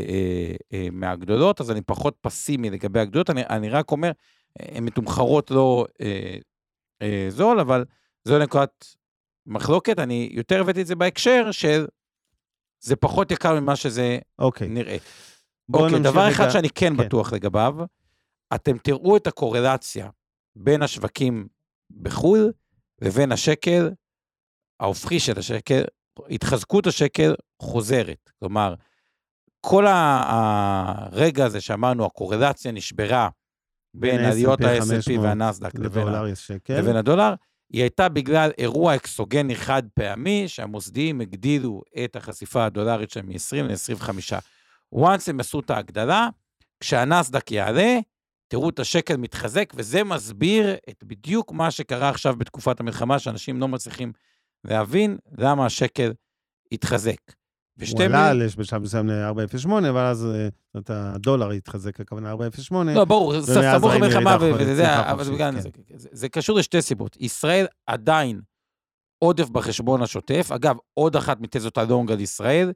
Speaker 2: אה, אה, מהגדולות, אז אני פחות פסימי לגבי הגדולות. אני, אני רק אומר, הן מתומחרות לא אה, אה, זול, אבל זו נקודת מחלוקת. אני יותר הבאתי את זה בהקשר של זה פחות יקר ממה שזה
Speaker 1: אוקיי.
Speaker 2: נראה. אוקיי, דבר. אחד שאני כן
Speaker 1: כן.
Speaker 2: בטוח לגביו, אתם תראו את הקורלציה בין השווקים בחו"ל לבין השקל, ההופכי של השקל, התחזקות השקל חוזרת. כלומר, כל הרגע הזה שאמרנו, הקורלציה נשברה בין עליות
Speaker 1: ה-S&P
Speaker 2: ה-S&P
Speaker 1: 500
Speaker 2: והנסדק לבין. לבין הדולר, היא הייתה בגלל אירוע אקסוגני חד פעמי, שהמוסדיים הגדילו את החשיפה הדולרית שלהם מ-20 ל-25. once הם עשו את ההגדלה, כשהנסדק יעלה, תראו את השקל מתחזק, וזה מסביר את בדיוק מה שקרה עכשיו בתקופת המלחמה, שאנשים לא מצליחים להבין למה השקל התחזק.
Speaker 1: הוא
Speaker 2: ושתי
Speaker 1: עלה
Speaker 2: מילים-
Speaker 1: על- בשלב מסוים ל-4.08, אבל אז אה, זאת הדולר התחזק, הכוונה 4.08.
Speaker 2: לא, ברור, סמוך למלחמה, וזה, אבל זה
Speaker 1: חופשית,
Speaker 2: בגלל-
Speaker 1: כן.
Speaker 2: זה- זה- זה קשור לשתי סיבות. ישראל עדיין עודף בחשבון השוטף. אגב, עוד אחת מתזות ה long על ישראל,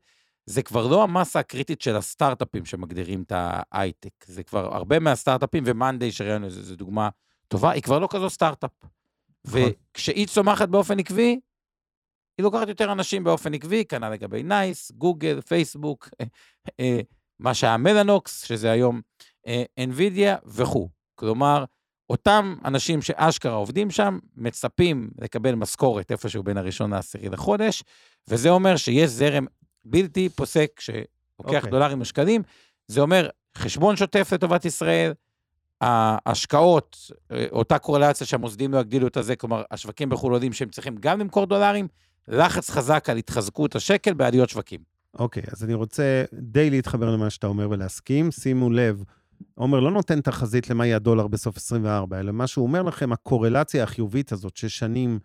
Speaker 2: זה כבר לא המסה הקריטית של הסטארט-אפים שמגדירים את ההייטק. זה כבר הרבה מהסטארט-אפים, ומאנדיי, שראינו, זו דוגמה טובה, היא כבר לא כזו סטארט-אפ.
Speaker 1: נכון.
Speaker 2: וכשהיא צומחת באופן עקבי, היא לוקחת יותר אנשים באופן עקבי, כנ"ל לגבי נייס, גוגל, פייסבוק, אה, מה שהיה מלאנוקס, שזה היום אה, NVIDIA וכו'. כלומר, אותם אנשים שאשכרה עובדים שם, מצפים לקבל משכורת איפשהו בין הראשון לעשירי לחודש, וזה אומר שיש זרם בלתי פוסק שלוקח
Speaker 1: אוקיי.
Speaker 2: דולרים ושקלים. זה אומר חשבון שוטף לטובת ישראל, ההשקעות, אה, אותה קורלציה שהמוסדים לא יגדילו את הזה, כלומר, השווקים בחו"ל יודעים שהם צריכים גם למכור דולרים, לחץ חזק על התחזקות השקל בעליות שווקים.
Speaker 1: אוקיי, אז אני רוצה די להתחבר למה שאתה אומר ולהסכים. שימו לב, עומר לא נותן תחזית למה יהיה הדולר בסוף 24, אלא מה שהוא אומר לכם, הקורלציה החיובית הזאת, ששנים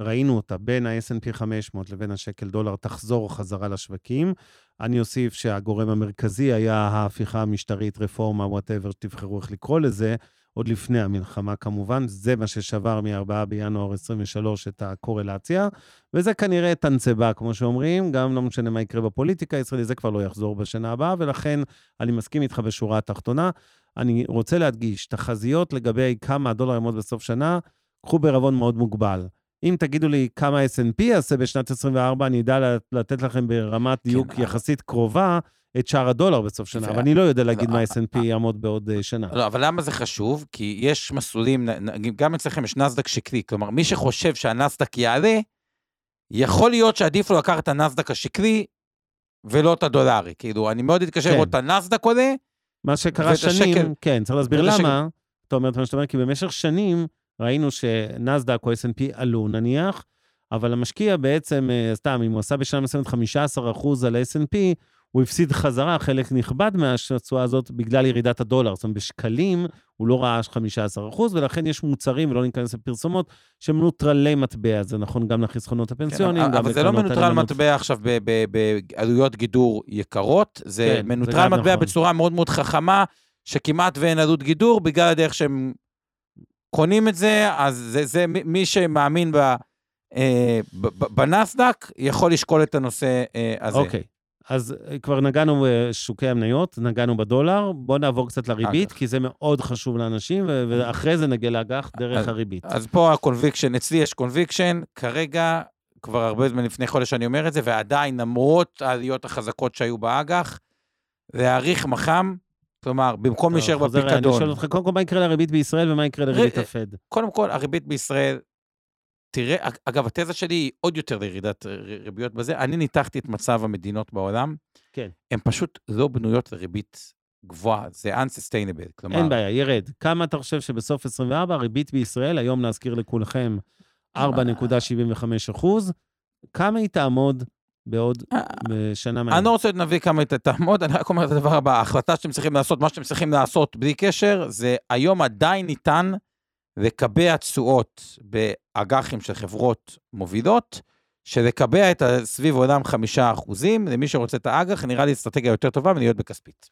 Speaker 1: ראינו אותה בין ה-S&P 500 לבין השקל דולר, תחזור חזרה לשווקים. אני אוסיף שהגורם המרכזי היה ההפיכה המשטרית, רפורמה, וואטאבר, שתבחרו איך לקרוא לזה, עוד לפני המלחמה כמובן. זה מה ששבר מ-4 בינואר 23 את הקורלציה. וזה כנראה תנצבה, כמו שאומרים, גם לא משנה מה יקרה בפוליטיקה הישראלית, זה כבר לא יחזור בשנה הבאה, ולכן אני מסכים איתך בשורה התחתונה. אני רוצה להדגיש, תחזיות לגבי כמה הדולר יעמוד בסוף שנה, קחו בערבון מאוד מוגבל. אם תגידו לי כמה S&P יעשה בשנת 24, אני אדע לתת לכם ברמת דיוק
Speaker 2: אבל-
Speaker 1: יחסית קרובה את שער הדולר בסוף שנה, אבל אני לא יודע להגיד
Speaker 2: לא,
Speaker 1: מה
Speaker 2: אה,
Speaker 1: S&P יעמוד בעוד אה, שנה.
Speaker 2: לא, אבל למה זה חשוב? כי יש מסלולים, גם אצלכם יש נסדק שקלי, כלומר, מי שחושב שהנסדק יעלה, יכול להיות שעדיף לו לקחת את הנסדק השקלי ולא את הדולרי. כאילו, אני מאוד אתקשר
Speaker 1: כן.
Speaker 2: לראות את הנסדק עולה,
Speaker 1: מה שקרה שנים, כן, צריך להסביר. למה. אתה אומר את מה שאתה אומר, כי במשך שנים ראינו שנסדק או S&P עלו נניח, אבל המשקיע בעצם, אה, סתם, אם הוא עשה בשנה מסוימת 15% על ה-S&P, הוא הפסיד חזרה חלק נכבד מהתשואה הזאת בגלל ירידת הדולר. זאת אומרת, בשקלים הוא לא ראה 15%, ולכן יש מוצרים, ולא ניכנס לפרסומות, שהם נוטרלי מטבע. זה נכון גם לחסכונות הפנסיוניים,
Speaker 2: כן,
Speaker 1: גם
Speaker 2: אבל זה לא מנוטרל. מטבע עכשיו בעלויות גידור יקרות, זה
Speaker 1: כן,
Speaker 2: מנוטרל מטבע
Speaker 1: נכון.
Speaker 2: בצורה מאוד מאוד חכמה, שכמעט ואין עלות גידור, בגלל הדרך שהם קונים את זה, אז זה, זה מי שמאמין ב, אה, ב- ב- בנסדק, יכול לשקול את הנושא אה, הזה.
Speaker 1: אוקיי. אז אה, כבר נגענו בשוקי המניות, נגענו בדולר, בואו נעבור קצת לריבית,
Speaker 2: אג"ח.
Speaker 1: כי זה מאוד חשוב לאנשים, ואחרי זה נגיע לאג"ח דרך
Speaker 2: אז-
Speaker 1: הריבית.
Speaker 2: אז פה ה conviction, אצלי יש conviction, כרגע, כבר הרבה זמן לפני חודש אני אומר את זה, ועדיין, למרות העליות החזקות שהיו באג"ח, להאריך מח"מ, כלומר, במקום להישאר
Speaker 1: חוזר, אני
Speaker 2: בפיקדון,
Speaker 1: שואל אותך, קודם כל, מה יקרה לריבית בישראל ומה יקרה לריבית הפד?
Speaker 2: קודם כל, הריבית בישראל, תראה, אג- אגב, התזה שלי היא עוד יותר לירידת ריביות בזה. אני ניתחתי את מצב המדינות בעולם,
Speaker 1: כן.
Speaker 2: הן פשוט לא בנויות לריבית גבוהה, זה unsustainable. כלומר,
Speaker 1: אין בעיה, ירד. כמה אתה חושב שבסוף 24, הריבית בישראל, היום נזכיר לכולכם, 4.75 אחוז, כמה היא תעמוד בעוד
Speaker 2: אה,
Speaker 1: בשנה
Speaker 2: אני? לא רוצה להביא כמה היא תעמוד, אני רק אומר את הדבר הבא, ההחלטה שאתם צריכים לעשות, מה שאתם צריכים לעשות בלי קשר, זה היום עדיין ניתן לקבע תשואות באג"חים של חברות מובילות, שלקבע את סביב עולם חמישה אחוזים, למי שרוצה את האג"ח, נראה לי אסטרטגיה יותר טובה מלהיות בכספית.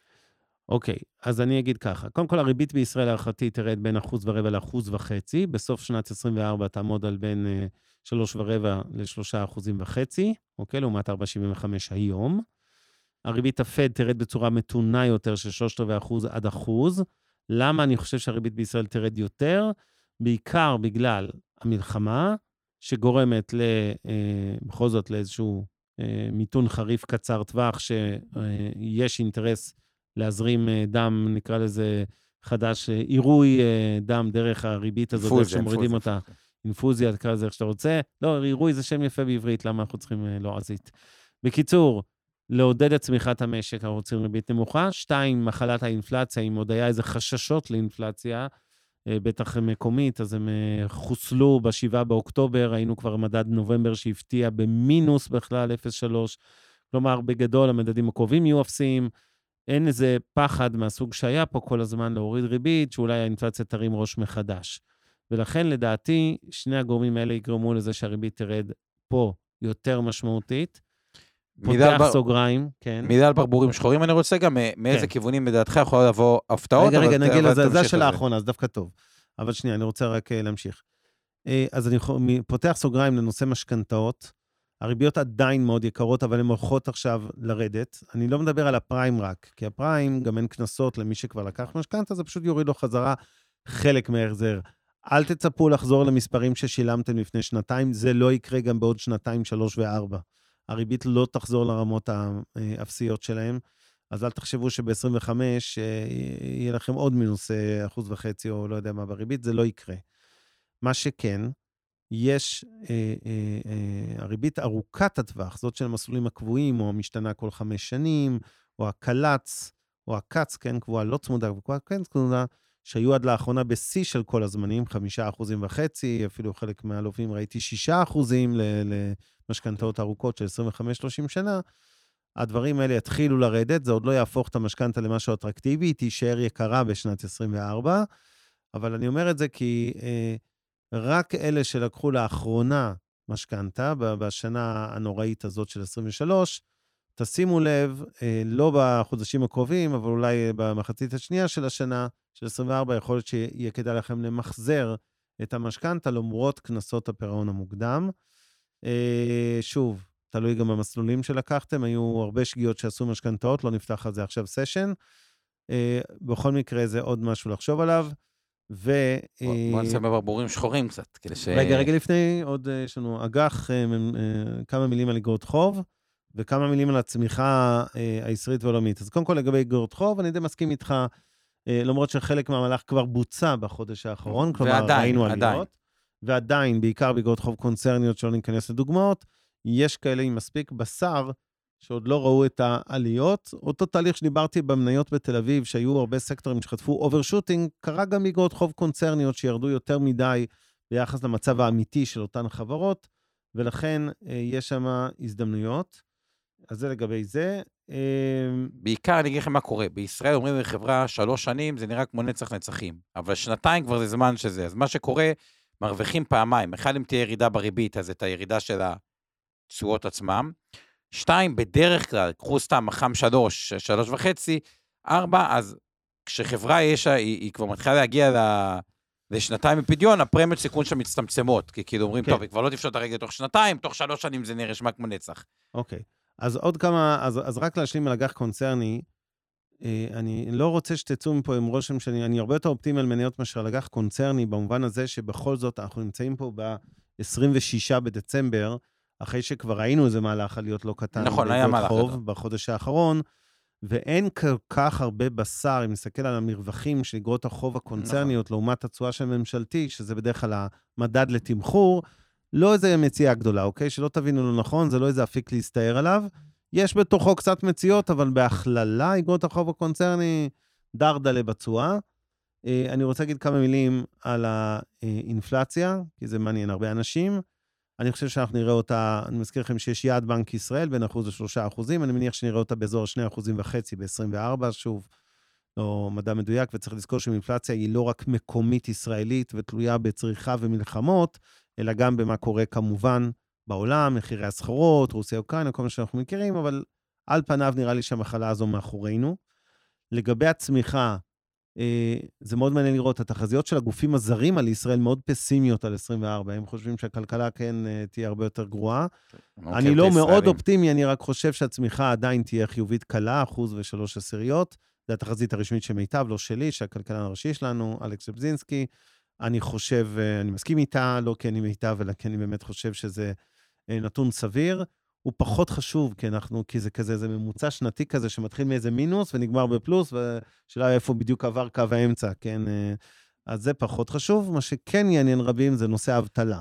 Speaker 1: אוקיי, אז אני אגיד ככה. קודם כל, הריבית בישראל להערכתי תרד בין אחוז ורבע לאחוז וחצי. בסוף שנת 24 תעמוד על בין אה, שלוש ורבע לשלושה אחוזים וחצי, אוקיי? לעומת 4.75 היום. הריבית הפד תרד בצורה מתונה יותר של שלושת רבעי אחוז עד אחוז. למה אני חושב שהריבית בישראל תרד יותר? בעיקר בגלל המלחמה, שגורמת ל, אה, בכל זאת לאיזשהו אה, מיתון חריף קצר טווח, שיש אינטרס להזרים אה, דם, נקרא לזה חדש, אה, עירוי אה, דם דרך הריבית הזאת, איך שמורידים אותה. אינפוזיה, תקרא לזה איך שאתה רוצה. לא, עירוי זה שם יפה בעברית, למה אנחנו צריכים לועזית? בקיצור, לעודד את צמיחת המשק, אנחנו רוצים ריבית נמוכה. שתיים, מחלת האינפלציה, אם עוד היה איזה חששות לאינפלציה, בטח מקומית, אז הם חוסלו ב-7 באוקטובר, היינו כבר מדד נובמבר שהפתיע במינוס בכלל, 0.3. כלומר, בגדול, המדדים הקרובים יהיו אפסיים. אין איזה פחד מהסוג שהיה פה כל הזמן להוריד ריבית, שאולי האינפלציה תרים ראש מחדש. ולכן, לדעתי, שני הגורמים האלה יגרמו לזה שהריבית תרד פה יותר משמעותית. פותח בר... סוגריים, כן.
Speaker 2: מידה על ברבורים שחורים, אני רוצה גם, מאיזה כן. כיוונים לדעתך יכולה לבוא הפתעות.
Speaker 1: רגע, רגע, נגיד לזה, זה השאלה האחרונה, אז דווקא טוב. אבל שנייה, אני רוצה רק uh, להמשיך. Uh, אז אני פותח סוגריים לנושא משכנתאות. הריביות עדיין מאוד יקרות, אבל הן הולכות עכשיו לרדת. אני לא מדבר על הפריים רק, כי הפריים, גם אין קנסות למי שכבר לקח משכנתה, זה פשוט יוריד לו חזרה חלק מההחזר. אל תצפו לחזור למספרים ששילמתם לפני שנתיים, זה לא יקרה גם בעוד שנתיים, שלוש וארבע. הריבית לא תחזור לרמות האפסיות שלהם, אז אל תחשבו שב-25 אה, יהיה לכם עוד מינוס אה, אחוז וחצי או לא יודע מה בריבית, זה לא יקרה. מה שכן, יש אה, אה, אה, הריבית ארוכת הטווח, זאת של המסלולים הקבועים, או המשתנה כל חמש שנים, או הקל"צ, או הק"צ, כן, קבועה לא צמודה, וקבועה כן צמודה, שהיו עד לאחרונה בשיא של כל הזמנים, חמישה אחוזים וחצי, אפילו חלק מהלווים ראיתי שישה אחוזים למשכנתאות ארוכות של 25-30 שנה. הדברים האלה יתחילו לרדת, זה עוד לא יהפוך את המשכנתה למשהו אטרקטיבי, היא תישאר יקרה בשנת 24, אבל אני אומר את זה כי אה, רק אלה שלקחו לאחרונה משכנתה, בשנה הנוראית הזאת של 23, תשימו לב, אה, לא בחודשים הקרובים, אבל אולי במחצית השנייה של השנה, של 24, יכול להיות שיהיה כדאי לכם למחזר את המשכנתה למרות קנסות הפירעון המוקדם. אה, שוב, תלוי גם במסלולים שלקחתם, היו הרבה שגיאות שעשו משכנתאות, לא נפתח על זה עכשיו סשן. אה, בכל מקרה, זה עוד משהו לחשוב עליו. ו...
Speaker 2: בוא נעשה בברבורים שחורים קצת, כדי ש...
Speaker 1: רגע, רגע לפני, עוד יש לנו אג"ח, כמה מילים על אגרות חוב. וכמה מילים על הצמיחה אה, הישראלית והעולמית. אז קודם כל, לגבי אגרות חוב, אני די מסכים איתך, אה, למרות שחלק מהמהלך כבר בוצע בחודש האחרון, כלומר, ועדיין, ראינו עליות. עדיין. ועדיין, בעיקר באגרות חוב קונצרניות, שלא ניכנס לדוגמאות, יש כאלה עם מספיק בשר שעוד לא ראו את העליות. אותו תהליך שדיברתי במניות בתל אביב, שהיו הרבה סקטורים שחטפו overshooting, קרה גם באגרות חוב קונצרניות שירדו יותר מדי ביחס למצב האמיתי של אותן חברות, ולכן אה, יש שם הזדמנויות. אז זה לגבי זה.
Speaker 2: אמ, בעיקר אני אגיד לכם מה קורה. בישראל אומרים לחברה שלוש שנים, זה נראה כמו נצח נצחים. אבל שנתיים כבר זה זמן שזה. אז מה שקורה, מרוויחים פעמיים. אחד, אם תהיה ירידה בריבית, אז את הירידה של התשואות עצמם. שתיים, בדרך כלל, קחו סתם מח"מ שלוש, שלוש וחצי, ארבע, אז כשחברה יש, היא, היא כבר מתחילה להגיע ל... לשנתיים מפדיון, הפרמיות סיכון שם מצטמצמות. כי כאילו אומרים, כן. טוב, היא כבר לא תפשוט את הרגל תוך שנתיים, תוך שלוש שנים זה נראה כמו נצח.
Speaker 1: אוקיי. אז עוד כמה, אז, אז רק להשלים על אג"ח קונצרני, אה, אני לא רוצה שתצאו מפה עם רושם שאני אני הרבה יותר אופטימי על מניות מאשר על אג"ח קונצרני, במובן הזה שבכל זאת אנחנו נמצאים פה ב-26 בדצמבר, אחרי שכבר ראינו איזה מהלך עליות לא קטן.
Speaker 2: נכון, היה מהלך
Speaker 1: חוב גדול. בחודש האחרון, ואין כל כך הרבה בשר, אם נסתכל על המרווחים של אגרות החוב הקונצרניות, נכון. לעומת התשואה של ממשלתי, שזה בדרך כלל המדד לתמחור, לא איזה מציאה גדולה, אוקיי? שלא תבינו לא נכון, זה לא איזה אפיק להסתער עליו. יש בתוכו קצת מציאות, אבל בהכללה, אגרות החוב הקונצרני דרדלה בתשואה. אה, אני רוצה להגיד כמה מילים על האינפלציה, כי זה מעניין הרבה אנשים. אני חושב שאנחנו נראה אותה, אני מזכיר לכם שיש יעד בנק ישראל בין אחוז לשלושה אחוזים, אני מניח שנראה אותה באזור שני אחוזים וחצי ב-24, שוב, לא מדע מדויק, וצריך לזכור שאינפלציה היא לא רק מקומית ישראלית ותלויה בצריכה ומלחמות, אלא גם במה קורה כמובן בעולם, מחירי הסחורות, רוסיה, אוקראינה, כל מה שאנחנו מכירים, אבל על פניו נראה לי שהמחלה הזו מאחורינו. לגבי הצמיחה, אה, זה מאוד מעניין לראות, התחזיות של הגופים הזרים על ישראל מאוד פסימיות על 24. הם חושבים שהכלכלה כן אה, תהיה הרבה יותר גרועה. אני לא מאוד אופטימי, אני רק חושב שהצמיחה עדיין תהיה חיובית קלה, אחוז ושלוש עשיריות. זו התחזית הרשמית של מיטב, לא שלי, שהכלכלן הראשי שלנו, אלכס זבזינסקי. אני חושב, אה, אני מסכים איתה, לא כי אני מיטב, אלא כי אני באמת חושב שזה נתון סביר. הוא פחות חשוב, כי אנחנו, כי זה כזה, זה ממוצע שנתי כזה שמתחיל מאיזה מינוס ונגמר בפלוס, ושאלה איפה בדיוק עבר קו האמצע, כן? אה, אז זה פחות חשוב. מה שכן יעניין רבים זה נושא האבטלה.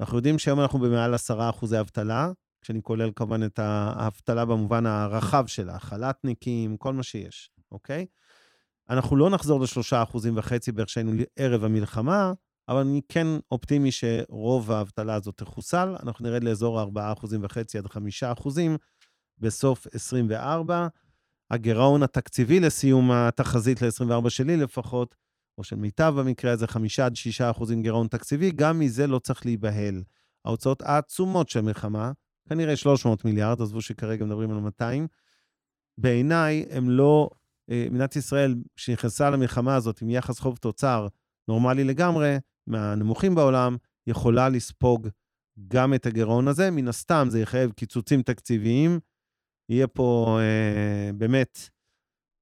Speaker 1: אנחנו יודעים שהיום אנחנו במעל 10 אחוזי אבטלה, כשאני כולל כמובן את האבטלה במובן הרחב שלה, חל"תניקים, כל מה שיש, אוקיי? אנחנו לא נחזור לשלושה אחוזים וחצי בערך שהיינו ערב המלחמה, אבל אני כן אופטימי שרוב האבטלה הזאת תחוסל. אנחנו נרד לאזור ה-4.5% עד 5% בסוף 24. הגירעון התקציבי לסיום התחזית ל-24 שלי לפחות, או של מיטב במקרה הזה, 5 עד 6 אחוזים גירעון תקציבי, גם מזה לא צריך להיבהל. ההוצאות העצומות של מלחמה, כנראה 300 מיליארד, עזבו שכרגע מדברים על 200, בעיניי הם לא, מדינת ישראל, שנכנסה למלחמה הזאת עם יחס חוב תוצר נורמלי לגמרי, מהנמוכים בעולם, יכולה לספוג גם את הגירעון הזה. מן הסתם זה יחייב קיצוצים תקציביים. יהיה פה אה, באמת,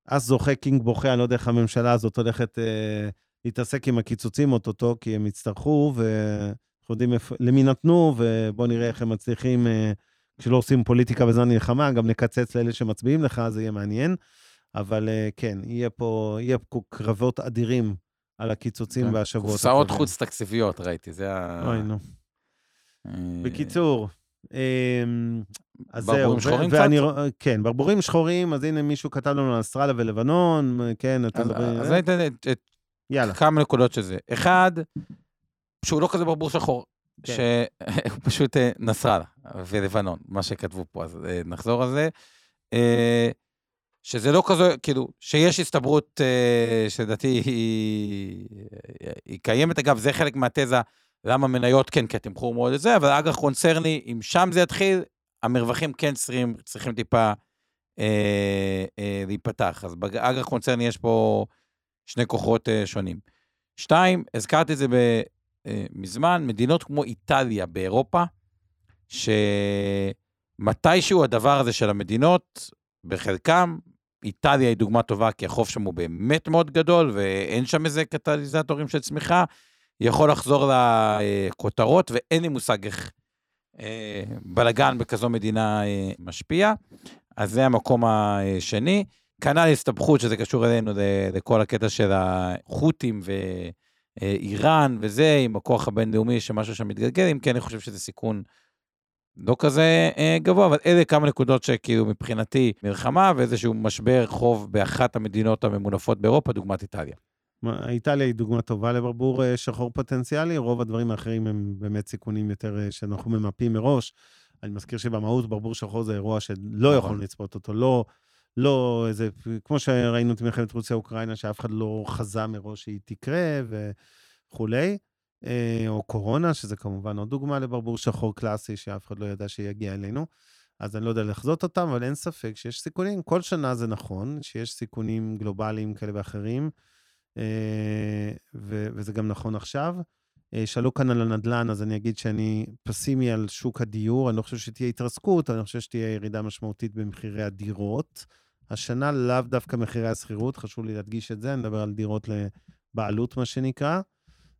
Speaker 1: אס זוכה קינג בוכה, אני לא יודע איך הממשלה הזאת הולכת אה, להתעסק עם הקיצוצים אוטוטו, כי הם יצטרכו, ואנחנו יודעים למי נתנו, ובואו נראה איך הם מצליחים, אה, כשלא עושים פוליטיקה בזמן מלחמה, גם לקצץ לאלה שמצביעים לך, זה יהיה מעניין. אבל אה, כן, יהיה פה, יהיה פה קרבות אדירים על הקיצוצים כן. בשבועות
Speaker 2: קופסאות חוץ-תקציביות, ראיתי, זה ה...
Speaker 1: אוי, נו. אה, בקיצור, אמ,
Speaker 2: אז זהו. ברבורים שחורים קצת?
Speaker 1: כן, ברבורים שחורים, אז הנה מישהו כתב לנו על אוסטרליה ולבנון, כן, אתם מדברים...
Speaker 2: אז אני אתן את כמה נקודות של זה. אחד, שהוא לא כזה ברבור שחור, כן. שהוא [LAUGHS] פשוט אה, נסראללה ולבנון, מה שכתבו פה, אז אה, נחזור על זה. שזה לא כזה, כאילו, שיש הסתברות אה, שלדעתי היא, היא קיימת. אגב, זה חלק מהתזה, למה מניות כן, כי התמחור מאוד את זה, אבל אג"ח קונצרני, אם שם זה יתחיל, המרווחים כן צריכים, צריכים טיפה אה, אה, להיפתח. אז באג"ח קונצרני יש פה שני כוחות אה, שונים. שתיים, הזכרתי את זה אה, מזמן, מדינות כמו איטליה באירופה, שמתישהו הדבר הזה של המדינות, בחלקם, איטליה היא דוגמה טובה, כי החוף שם הוא באמת מאוד גדול, ואין שם איזה קטליזטורים של צמיחה, יכול לחזור לכותרות, ואין לי מושג איך אה, בלאגן בכזו מדינה אה, משפיע. אז זה המקום השני. כנ"ל הסתבכות, שזה קשור אלינו לכל הקטע של החות'ים ואיראן וזה, עם הכוח הבינלאומי, שמשהו שם מתגלגל, אם כן, אני חושב שזה סיכון לא כזה אה, גבוה, אבל אלה כמה נקודות שכאילו מבחינתי מלחמה ואיזשהו משבר חוב באחת המדינות הממונפות באירופה, דוגמת איטליה.
Speaker 1: איטליה היא דוגמה טובה לברבור אה, שחור פוטנציאלי, רוב הדברים האחרים הם באמת סיכונים יותר אה, שאנחנו ממפים מראש. אני מזכיר שבמהות ברבור שחור זה אירוע שלא נכון. יכולנו לצפות אותו, לא, לא איזה, כמו שראינו את מלחמת רוסיה-אוקראינה, שאף אחד לא חזה מראש שהיא תקרה וכולי. אה, או קורונה, שזה כמובן עוד דוגמה לברבור שחור קלאסי, שאף אחד לא ידע שיגיע אלינו. אז אני לא יודע לחזות אותם, אבל אין ספק שיש סיכונים. כל שנה זה נכון, שיש סיכונים גלובליים כאלה ואחרים, אה, וזה גם נכון עכשיו. אה, שאלו כאן על הנדל"ן, אז אני אגיד שאני פסימי על שוק הדיור. אני לא חושב שתהיה התרסקות, אני חושב שתהיה ירידה משמעותית במחירי הדירות. השנה לאו דווקא מחירי השכירות, חשוב לי להדגיש את זה, אני מדבר על דירות לבעלות, מה שנקרא.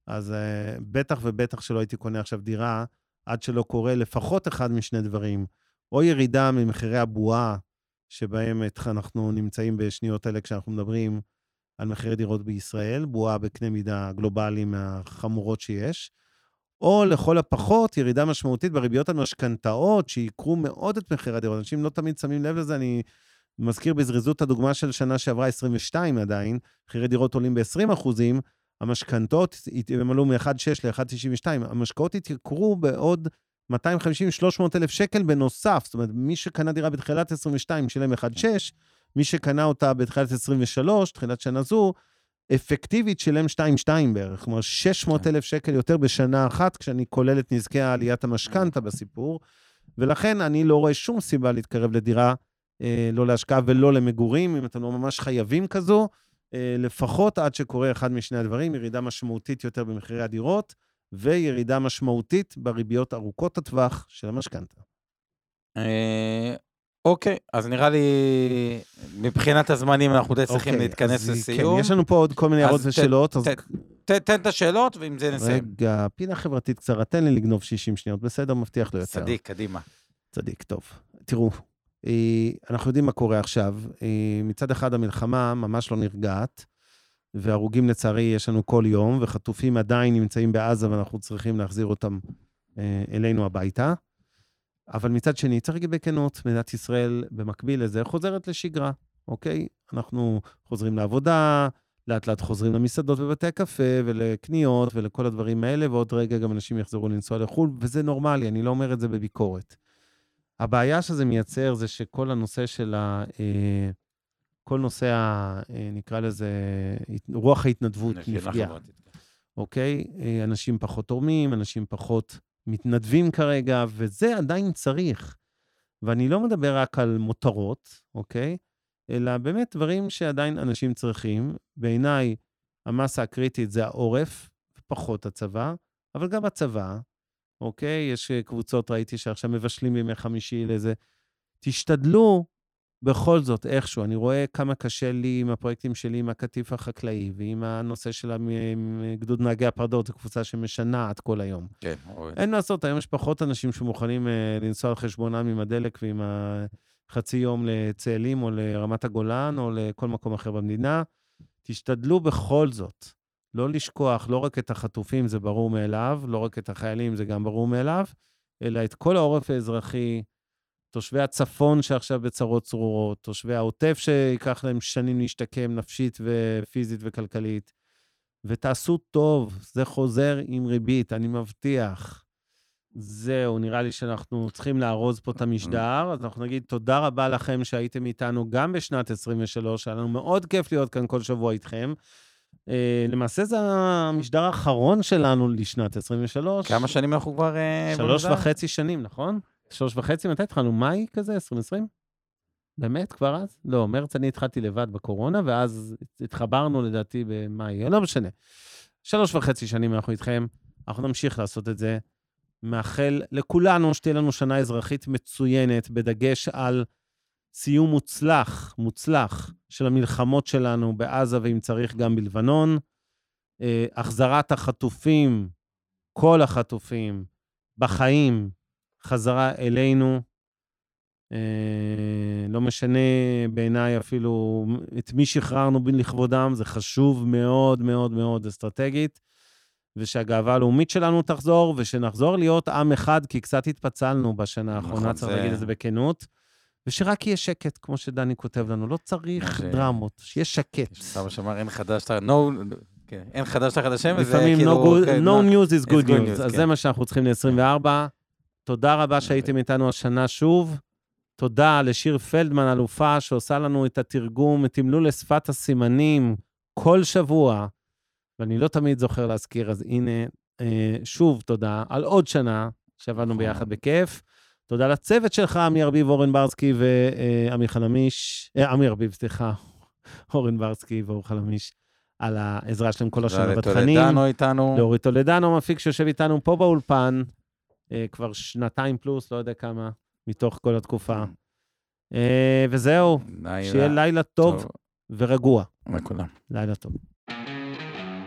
Speaker 1: אז uh, בטח ובטח שלא הייתי קונה עכשיו דירה עד שלא קורה לפחות אחד משני דברים. או ירידה ממחירי הבועה, שבהם אנחנו נמצאים בשניות אלה כשאנחנו מדברים על מחירי דירות בישראל, בועה בקנה מידה גלובלי מהחמורות שיש, או לכל הפחות ירידה משמעותית בריביות המשכנתאות, שיקרו מאוד את מחירי הדירות. אנשים לא תמיד שמים לב לזה, אני מזכיר בזריזות הדוגמה של שנה שעברה, 22 עדיין, מחירי דירות עולים ב-20 אחוזים, המשכנתות ימלאו מ-1.6 ל-1.92, המשקאות התייקרו בעוד 250-300 אלף שקל בנוסף. זאת אומרת, מי שקנה דירה בתחילת 22 שילם 1.6, מי שקנה אותה בתחילת 23, תחילת שנה זו, אפקטיבית שילם 2.2 בערך, כלומר 600 כן. אלף שקל יותר בשנה אחת, כשאני כולל את נזקי עליית המשכנתה בסיפור, ולכן אני לא רואה שום סיבה להתקרב לדירה אה, לא להשקעה ולא למגורים, אם אתם לא ממש חייבים כזו, לפחות עד שקורה אחד משני הדברים, ירידה משמעותית יותר במחירי הדירות, וירידה משמעותית בריביות ארוכות הטווח של המשכנתה.
Speaker 2: אה, אוקיי, אז נראה לי, מבחינת הזמנים אנחנו די צריכים
Speaker 1: אוקיי,
Speaker 2: להתכנס
Speaker 1: אז
Speaker 2: לסיום.
Speaker 1: כן, יש לנו פה עוד כל מיני הערות ושאלות, אז
Speaker 2: תן את השאלות, ועם זה נסיים.
Speaker 1: רגע, פינה חברתית קצרה, תן לי לגנוב 60 שניות, בסדר? מבטיח לא יותר.
Speaker 2: צדיק, קדימה.
Speaker 1: צדיק, טוב. תראו, אה, אנחנו יודעים מה קורה עכשיו. אה, מצד אחד, המלחמה ממש לא נרגעת, והרוגים לצערי יש לנו כל יום, וחטופים עדיין נמצאים בעזה ואנחנו צריכים להחזיר אותם אה, אלינו הביתה. אבל מצד שני, צריך להגיד בכנות, מדינת ישראל במקביל לזה חוזרת לשגרה, אוקיי? אנחנו חוזרים לעבודה, לאט לאט חוזרים למסעדות ובתי הקפה ולקניות ולכל הדברים האלה, ועוד רגע גם אנשים יחזרו לנסוע לחו"ל, וזה נורמלי, אני לא אומר את זה בביקורת. הבעיה שזה מייצר זה שכל הנושא של ה... אה, כל נושא ה... אה, נקרא לזה, רוח ההתנדבות נפגעה. אוקיי? אה, אנשים פחות תורמים, אנשים פחות מתנדבים כרגע, וזה עדיין צריך. ואני לא מדבר רק על מותרות, אוקיי? אלא באמת דברים שעדיין אנשים צריכים. בעיניי, המסה הקריטית זה העורף, ופחות הצבא, אבל גם הצבא, אוקיי? יש אה, קבוצות, ראיתי שעכשיו מבשלים בימי חמישי לזה. תשתדלו בכל זאת, איכשהו, אני רואה כמה קשה לי עם הפרויקטים שלי, עם הקטיף החקלאי, ועם הנושא של גדוד נהגי הפרדות, זו קבוצה שמשנעת כל היום.
Speaker 2: כן, אוהב.
Speaker 1: אין מה לעשות, היום יש פחות אנשים שמוכנים אה, לנסוע על חשבונם עם הדלק ועם החצי יום לצאלים או לרמת הגולן או לכל מקום אחר במדינה. תשתדלו בכל זאת לא לשכוח לא רק את החטופים, זה ברור מאליו, לא רק את החיילים, זה גם ברור מאליו, אלא את כל העורף האזרחי, תושבי הצפון שעכשיו בצרות צרורות, תושבי העוטף שייקח להם שנים להשתקם נפשית ופיזית וכלכלית. ותעשו טוב, זה חוזר עם ריבית, אני מבטיח. זהו, נראה לי שאנחנו צריכים לארוז פה את המשדר, אז אנחנו נגיד תודה רבה לכם שהייתם איתנו גם בשנת 23, היה לנו מאוד כיף להיות כאן כל שבוע איתכם. Uh, למעשה זה המשדר האחרון שלנו לשנת 23.
Speaker 2: כמה שנים אנחנו כבר... אה,
Speaker 1: שלוש? וחצי שנים, נכון? שלוש וחצי, מתי התחלנו? מאי כזה, 2020? באמת, כבר אז? לא, מרץ אני התחלתי לבד בקורונה, ואז התחברנו לדעתי במאי, לא משנה. שלוש וחצי שנים אנחנו איתכם, אנחנו נמשיך לעשות את זה. מאחל לכולנו שתהיה לנו שנה אזרחית מצוינת, בדגש על סיום מוצלח, מוצלח, של המלחמות שלנו בעזה, ואם צריך גם בלבנון. אה, החזרת החטופים, כל החטופים, בחיים, חזרה אלינו. אה, לא משנה בעיניי אפילו את מי שחררנו לכבודם, זה חשוב מאוד מאוד מאוד אסטרטגית, ושהגאווה הלאומית שלנו תחזור, ושנחזור להיות עם אחד, כי קצת התפצלנו בשנה
Speaker 2: נכון,
Speaker 1: האחרונה, צריך
Speaker 2: זה-
Speaker 1: להגיד את זה בכנות, ושרק יהיה שקט, כמו שדני כותב לנו, לא צריך
Speaker 2: זה-
Speaker 1: דרמות, שיהיה שקט.
Speaker 2: סבא שאמר, אין חדש no, כן, אין חדש תחת השמש, זה
Speaker 1: לפעמים
Speaker 2: כאילו...
Speaker 1: no, good,
Speaker 2: כן,
Speaker 1: no news is good
Speaker 2: good
Speaker 1: news,
Speaker 2: news,
Speaker 1: אז
Speaker 2: כן.
Speaker 1: זה מה שאנחנו צריכים ל-24. תודה רבה שהייתם איתנו השנה שוב. תודה לשיר פלדמן, אלופה, שעושה לנו את התרגום, את תמלול לשפת הסימנים כל שבוע, ואני לא תמיד זוכר להזכיר, אז הנה, אה, שוב תודה על עוד שנה שעבדנו
Speaker 2: נכון.
Speaker 1: ביחד בכיף. תודה לצוות שלך, עמי ארביב, אורן ברסקי ועמי חלמיש, אה, עמי ארביב, סליחה, [LAUGHS] אורן ברסקי ואור חלמיש, על העזרה שלהם כל השנה בתכנים.
Speaker 2: לטולדנו איתנו.
Speaker 1: לאורי טולדנו, מפיק שיושב איתנו פה באולפן, אה, כבר שנתיים פלוס, לא יודע כמה, מתוך כל התקופה. אה, וזהו,
Speaker 2: לילה
Speaker 1: שיהיה לילה טוב ורגוע.
Speaker 2: לכולם.
Speaker 1: לילה טוב.